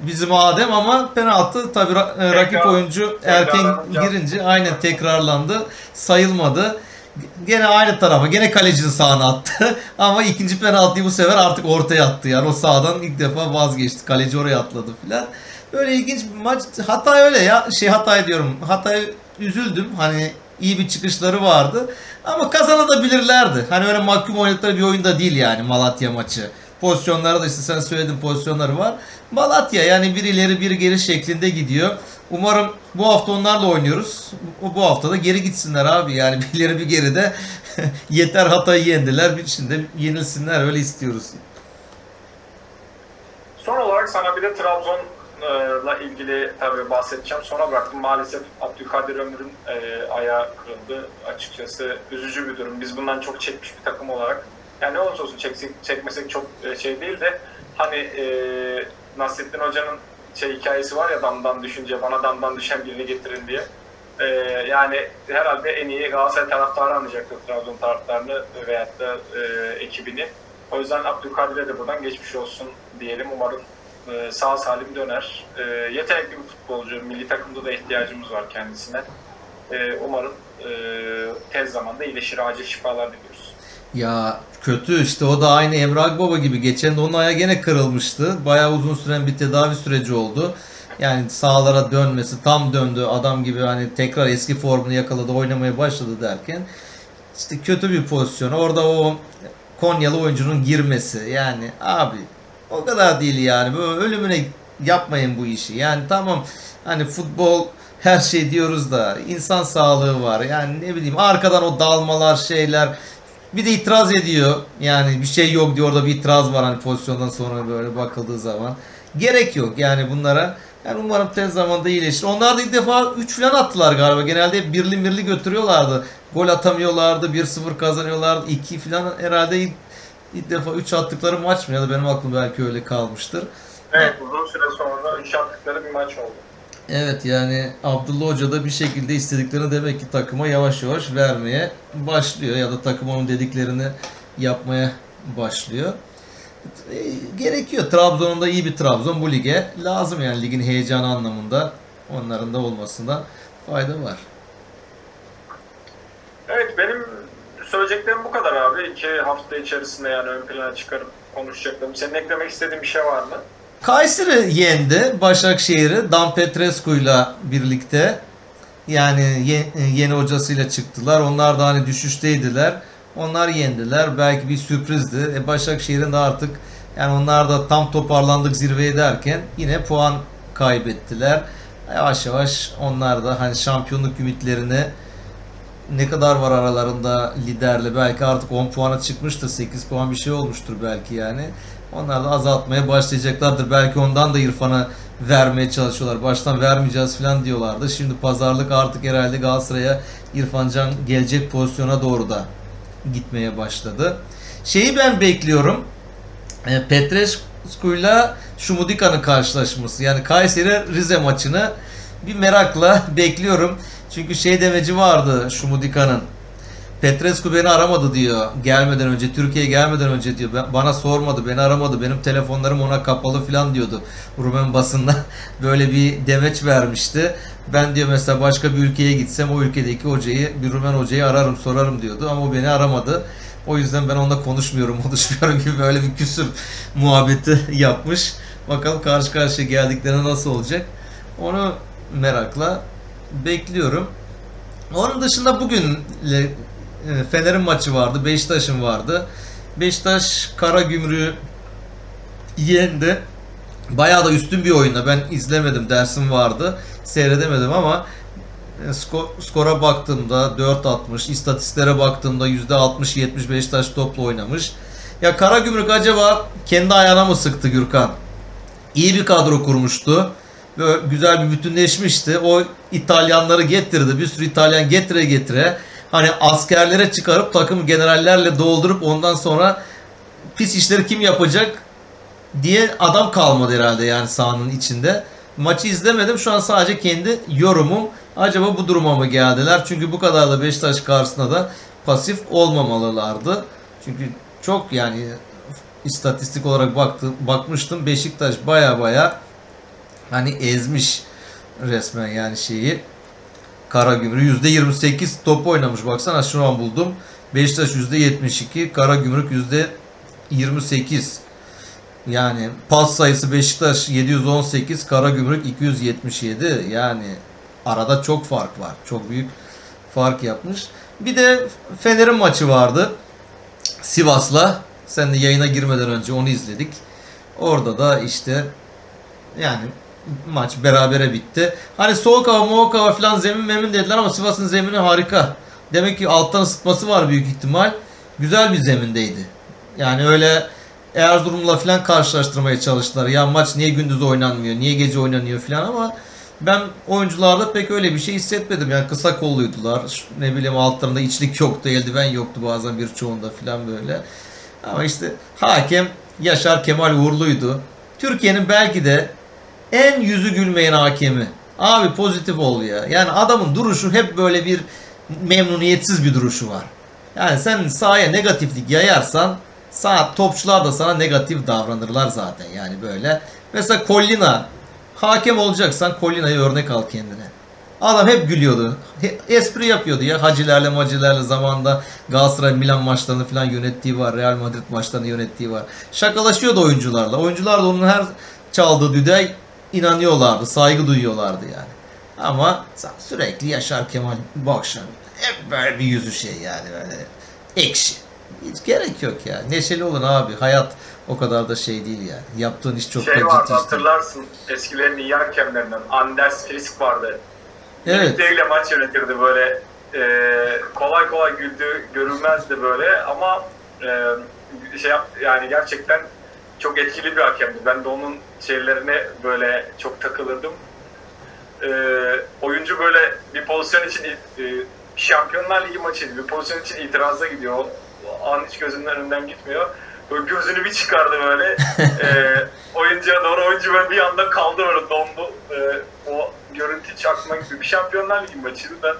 bizim Adem ama penaltı tabi rakip oyuncu erken girince aynen tekrarlandı. Sayılmadı. Gene aynı tarafa, gene kalecinin sağına attı. Ama ikinci penaltıyı bu sefer artık ortaya attı. Yani o sağdan ilk defa vazgeçti. Kaleci oraya atladı filan. Böyle ilginç bir maç. Hatay öyle ya. Şey Hatay diyorum. Hatay üzüldüm. Hani iyi bir çıkışları vardı. Ama kazanabilirlerdi. Hani öyle mahkum oynadıkları bir oyunda değil yani Malatya maçı. Pozisyonları da işte sen söyledin pozisyonları var. Malatya yani bir ileri bir geri şeklinde gidiyor. Umarım bu hafta onlarla oynuyoruz. Bu, hafta da geri gitsinler abi. Yani bir ileri bir geri de yeter Hatay'ı yendiler. Bir şimdi yenilsinler öyle istiyoruz. Son olarak sana bir de Trabzon'la ilgili tabii bahsedeceğim. Sona bıraktım. Maalesef Abdülkadir Ömür'ün e, ayağı kırıldı. Açıkçası üzücü bir durum. Biz bundan çok çekmiş bir takım olarak. Yani ne olursa olsun çeksek, çekmesek çok e, şey değil de hani e, Nasrettin Hoca'nın şey hikayesi var ya damdan düşünce bana damdan düşen birini getirin diye. E, yani herhalde en iyi Galatasaray taraftarı anlayacaktır Trabzon taraftarını veyahut da e, ekibini. O yüzden Abdülkadir'e de buradan geçmiş olsun diyelim. Umarım e, sağ salim döner. E, yetenekli bir futbolcu. Milli takımda da ihtiyacımız var kendisine. E, umarım e, tez zamanda iyileşir. Acil şifalar diliyoruz. Ya kötü işte o da aynı Emre Akbaba gibi. Geçen de onun ayağı gene kırılmıştı. Bayağı uzun süren bir tedavi süreci oldu. Yani sahalara dönmesi tam döndü adam gibi hani tekrar eski formunu yakaladı oynamaya başladı derken işte kötü bir pozisyon. Orada o Konyalı oyuncunun girmesi yani abi o kadar değil yani böyle ölümüne yapmayın bu işi. Yani tamam hani futbol her şey diyoruz da insan sağlığı var. Yani ne bileyim arkadan o dalmalar şeyler Bir de itiraz ediyor. Yani bir şey yok diyor. Orada bir itiraz var hani pozisyondan sonra böyle bakıldığı zaman. Gerek yok yani bunlara. Yani umarım tez zamanda iyileşir. Onlar da ilk defa 3 falan attılar galiba. Genelde birli birli götürüyorlardı. Gol atamıyorlardı. 1-0 kazanıyorlardı. 2 falan herhalde ilk, ilk defa 3 attıkları maç mı ya da benim aklım belki öyle kalmıştır. Evet uzun süre sonra 3 attıkları bir maç oldu. Evet yani Abdullah Hoca da bir şekilde istediklerini demek ki takıma yavaş yavaş vermeye başlıyor ya da takım onun dediklerini yapmaya başlıyor. E, gerekiyor. Trabzon'un da iyi bir Trabzon bu lige lazım yani ligin heyecanı anlamında onların da olmasında fayda var. Evet benim söyleyeceklerim bu kadar abi. İki hafta içerisinde yani ön plana çıkarıp konuşacaklarım. Senin eklemek istediğin bir şey var mı? Kayseri yendi Başakşehir'i Dan Petrescu'yla birlikte. Yani ye- yeni hocasıyla çıktılar. Onlar da hani düşüşteydiler. Onlar yendiler. Belki bir sürprizdi. E Başakşehir'in de artık yani onlar da tam toparlandık zirveye derken yine puan kaybettiler. Yavaş yavaş onlar da hani şampiyonluk ümitlerini ne kadar var aralarında liderle belki artık 10 puana çıkmıştır 8 puan bir şey olmuştur belki yani. Onlar da azaltmaya başlayacaklardır. Belki ondan da İrfan'a vermeye çalışıyorlar. Baştan vermeyeceğiz falan diyorlardı. Şimdi pazarlık artık herhalde Galatasaray'a İrfan Can gelecek pozisyona doğru da gitmeye başladı. Şeyi ben bekliyorum. E, Petrescu'yla Şumudika'nın karşılaşması. Yani Kayseri Rize maçını bir merakla bekliyorum. Çünkü şey demeci vardı Şumudika'nın. Petrescu beni aramadı diyor. Gelmeden önce, Türkiye'ye gelmeden önce diyor. Bana sormadı, beni aramadı. Benim telefonlarım ona kapalı falan diyordu. Rumen basında böyle bir demeç vermişti. Ben diyor mesela başka bir ülkeye gitsem o ülkedeki hocayı, bir Rumen hocayı ararım, sorarım diyordu. Ama o beni aramadı. O yüzden ben onunla konuşmuyorum, konuşmuyorum gibi böyle bir küsür muhabbeti yapmış. Bakalım karşı karşıya geldiklerinde nasıl olacak. Onu merakla bekliyorum. Onun dışında bugün e, Fener'in maçı vardı, Beşiktaş'ın vardı. Beşiktaş Karagümrük'ü yendi. Bayağı da üstün bir oyunda. Ben izlemedim, dersim vardı. Seyredemedim ama e, skor, skora baktığımda 4.60, istatistiklere baktığımda %60-70 Beşiktaş topla oynamış. Ya Karagümrük acaba kendi ayağına mı sıktı Gürkan? İyi bir kadro kurmuştu. Güzel bir bütünleşmişti. O İtalyanları getirdi. Bir sürü İtalyan getire getire. Hani askerlere çıkarıp takım generallerle doldurup ondan sonra pis işleri kim yapacak diye adam kalmadı herhalde yani sahanın içinde. Maçı izlemedim. Şu an sadece kendi yorumum. Acaba bu duruma mı geldiler? Çünkü bu kadar da Beşiktaş karşısında da pasif olmamalılardı. Çünkü çok yani istatistik olarak baktım, bakmıştım. Beşiktaş baya baya hani ezmiş resmen yani şeyi. Karagümrük %28 top oynamış. Baksana şu an buldum. Beşiktaş %72, Karagümrük %28. Yani pas sayısı Beşiktaş 718, Karagümrük 277. Yani arada çok fark var. Çok büyük fark yapmış. Bir de Fener'in maçı vardı. Sivas'la. Sen de yayına girmeden önce onu izledik. Orada da işte yani maç berabere bitti. Hani soğuk hava, moğuk hava falan zemin memin dediler ama Sivas'ın zemini harika. Demek ki alttan ısıtması var büyük ihtimal. Güzel bir zemindeydi. Yani öyle Erzurum'la falan karşılaştırmaya çalıştılar. Ya maç niye gündüz oynanmıyor, niye gece oynanıyor falan ama ben oyuncularda pek öyle bir şey hissetmedim. Yani kısa kolluydular. Ne bileyim altlarında içlik yoktu, eldiven yoktu bazen birçoğunda falan böyle. Ama işte hakem Yaşar Kemal Uğurlu'ydu. Türkiye'nin belki de en yüzü gülmeyen hakemi. Abi pozitif ol ya. Yani adamın duruşu hep böyle bir memnuniyetsiz bir duruşu var. Yani sen sahaya negatiflik yayarsan sağ topçular da sana negatif davranırlar zaten yani böyle. Mesela Collina hakem olacaksan Collina'yı örnek al kendine. Adam hep gülüyordu. Espri yapıyordu ya hacilerle macilerle zamanında Galatasaray Milan maçlarını falan yönettiği var. Real Madrid maçlarını yönettiği var. Şakalaşıyordu oyuncularla. Oyuncular da onun her çaldığı düdüğe inanıyorlardı. Saygı duyuyorlardı yani. Ama sürekli Yaşar Kemal bu akşam hep böyle bir yüzü şey yani böyle ekşi. Hiç gerek yok ya. Neşeli olun abi. Hayat o kadar da şey değil yani. Yaptığın iş çok da şey vardı ciddi hatırlarsın eskilerin iyi hakemlerinden Anders Frisk vardı. Evet. Birlikte maç yönetirdi böyle e, kolay kolay güldüğü görülmezdi böyle ama e, şey yap- yani gerçekten çok etkili bir hakemdi. Ben de onun şeylerine böyle çok takılırdım. E, oyuncu böyle bir pozisyon için e, Şampiyonlar Ligi maçıydı. Bir pozisyon için itiraza gidiyor. O an hiç gözünün önünden gitmiyor. Böyle gözünü bir çıkardı böyle. e, oyuncuya doğru oyuncu böyle bir anda kaldı böyle dondu. E, o görüntü hiç aklıma gitti. Bir Şampiyonlar Ligi maçıydı da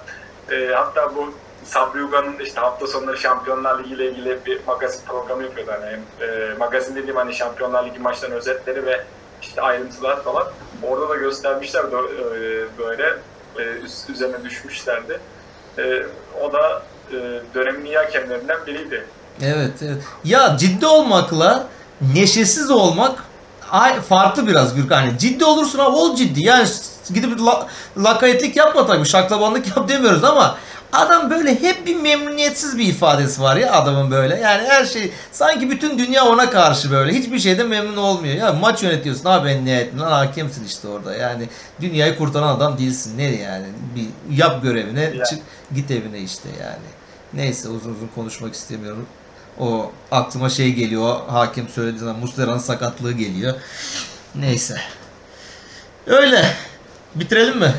e, hatta bu Sabri Uga'nın işte hafta sonları Şampiyonlar Ligi ile ilgili bir magazin programı yapıyordu. Hani, e, magazin dediğim hani Şampiyonlar Ligi maçlarının özetleri ve işte ayrıntılar falan. Orada da göstermişler e, böyle e, üst, üzerine düşmüşlerdi. E, o da e, dönemin iyi hakemlerinden biriydi. Evet, evet. Ya ciddi olmakla neşesiz olmak farklı biraz Gürkan. Hani ciddi olursun abi ol ciddi. Yani gidip la, lakayetlik yapma tabii. Şaklabanlık yap demiyoruz ama adam böyle hep bir memnuniyetsiz bir ifadesi var ya adamın böyle. Yani her şey sanki bütün dünya ona karşı böyle. Hiçbir şeyden memnun olmuyor. Ya maç yönetiyorsun abi en nihayetinde lan hakemsin işte orada. Yani dünyayı kurtaran adam değilsin. Ne yani? Bir yap görevine Ya. çık git evine işte yani. Neyse uzun uzun konuşmak istemiyorum. O aklıma şey geliyor. Hakim söylediği zaman Muslera'nın sakatlığı geliyor. Neyse. Öyle. Bitirelim mi?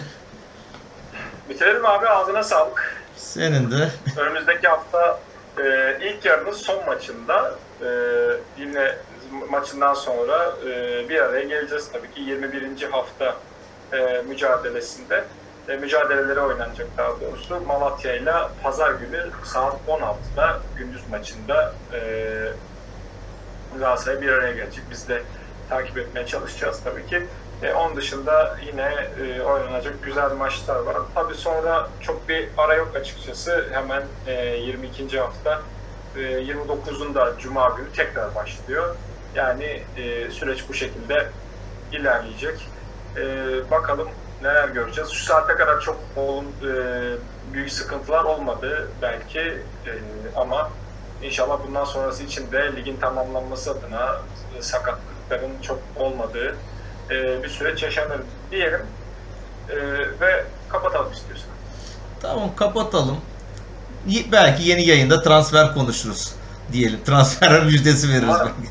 Bitirelim abi ağzına sağlık. Senin de. Önümüzdeki hafta e, ilk yarının son maçında e, yine maçından sonra e, bir araya geleceğiz tabii ki 21. hafta e, mücadelesinde. E, mücadeleleri oynanacak daha doğrusu. Malatya ile pazar günü saat 16'da gündüz maçında e, Galatasaray bir araya gelecek. Biz de takip etmeye çalışacağız tabii ki. E, onun dışında yine e, oynanacak güzel maçlar var. Tabii sonra çok bir ara yok açıkçası. Hemen e, 22. hafta e, 29'unda Cuma günü tekrar başlıyor. Yani e, süreç bu şekilde ilerleyecek. E, bakalım neler göreceğiz. Şu saate kadar çok olun, e, büyük sıkıntılar olmadı belki e, ama inşallah bundan sonrası için de ligin tamamlanması adına e, sakatlıkların çok olmadığı e, bir süreç yaşanır diyelim E, ve kapatalım istiyorsan. Tamam kapatalım. Belki yeni yayında transfer konuşuruz diyelim. Transfer müjdesi veririz belki.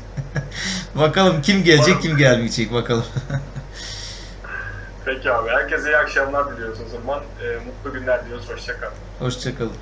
bakalım kim gelecek Umarım. kim gelmeyecek bakalım. Peki abi herkese iyi akşamlar diliyoruz o zaman. E, mutlu günler diliyoruz. Hoşçakalın. Hoşçakalın.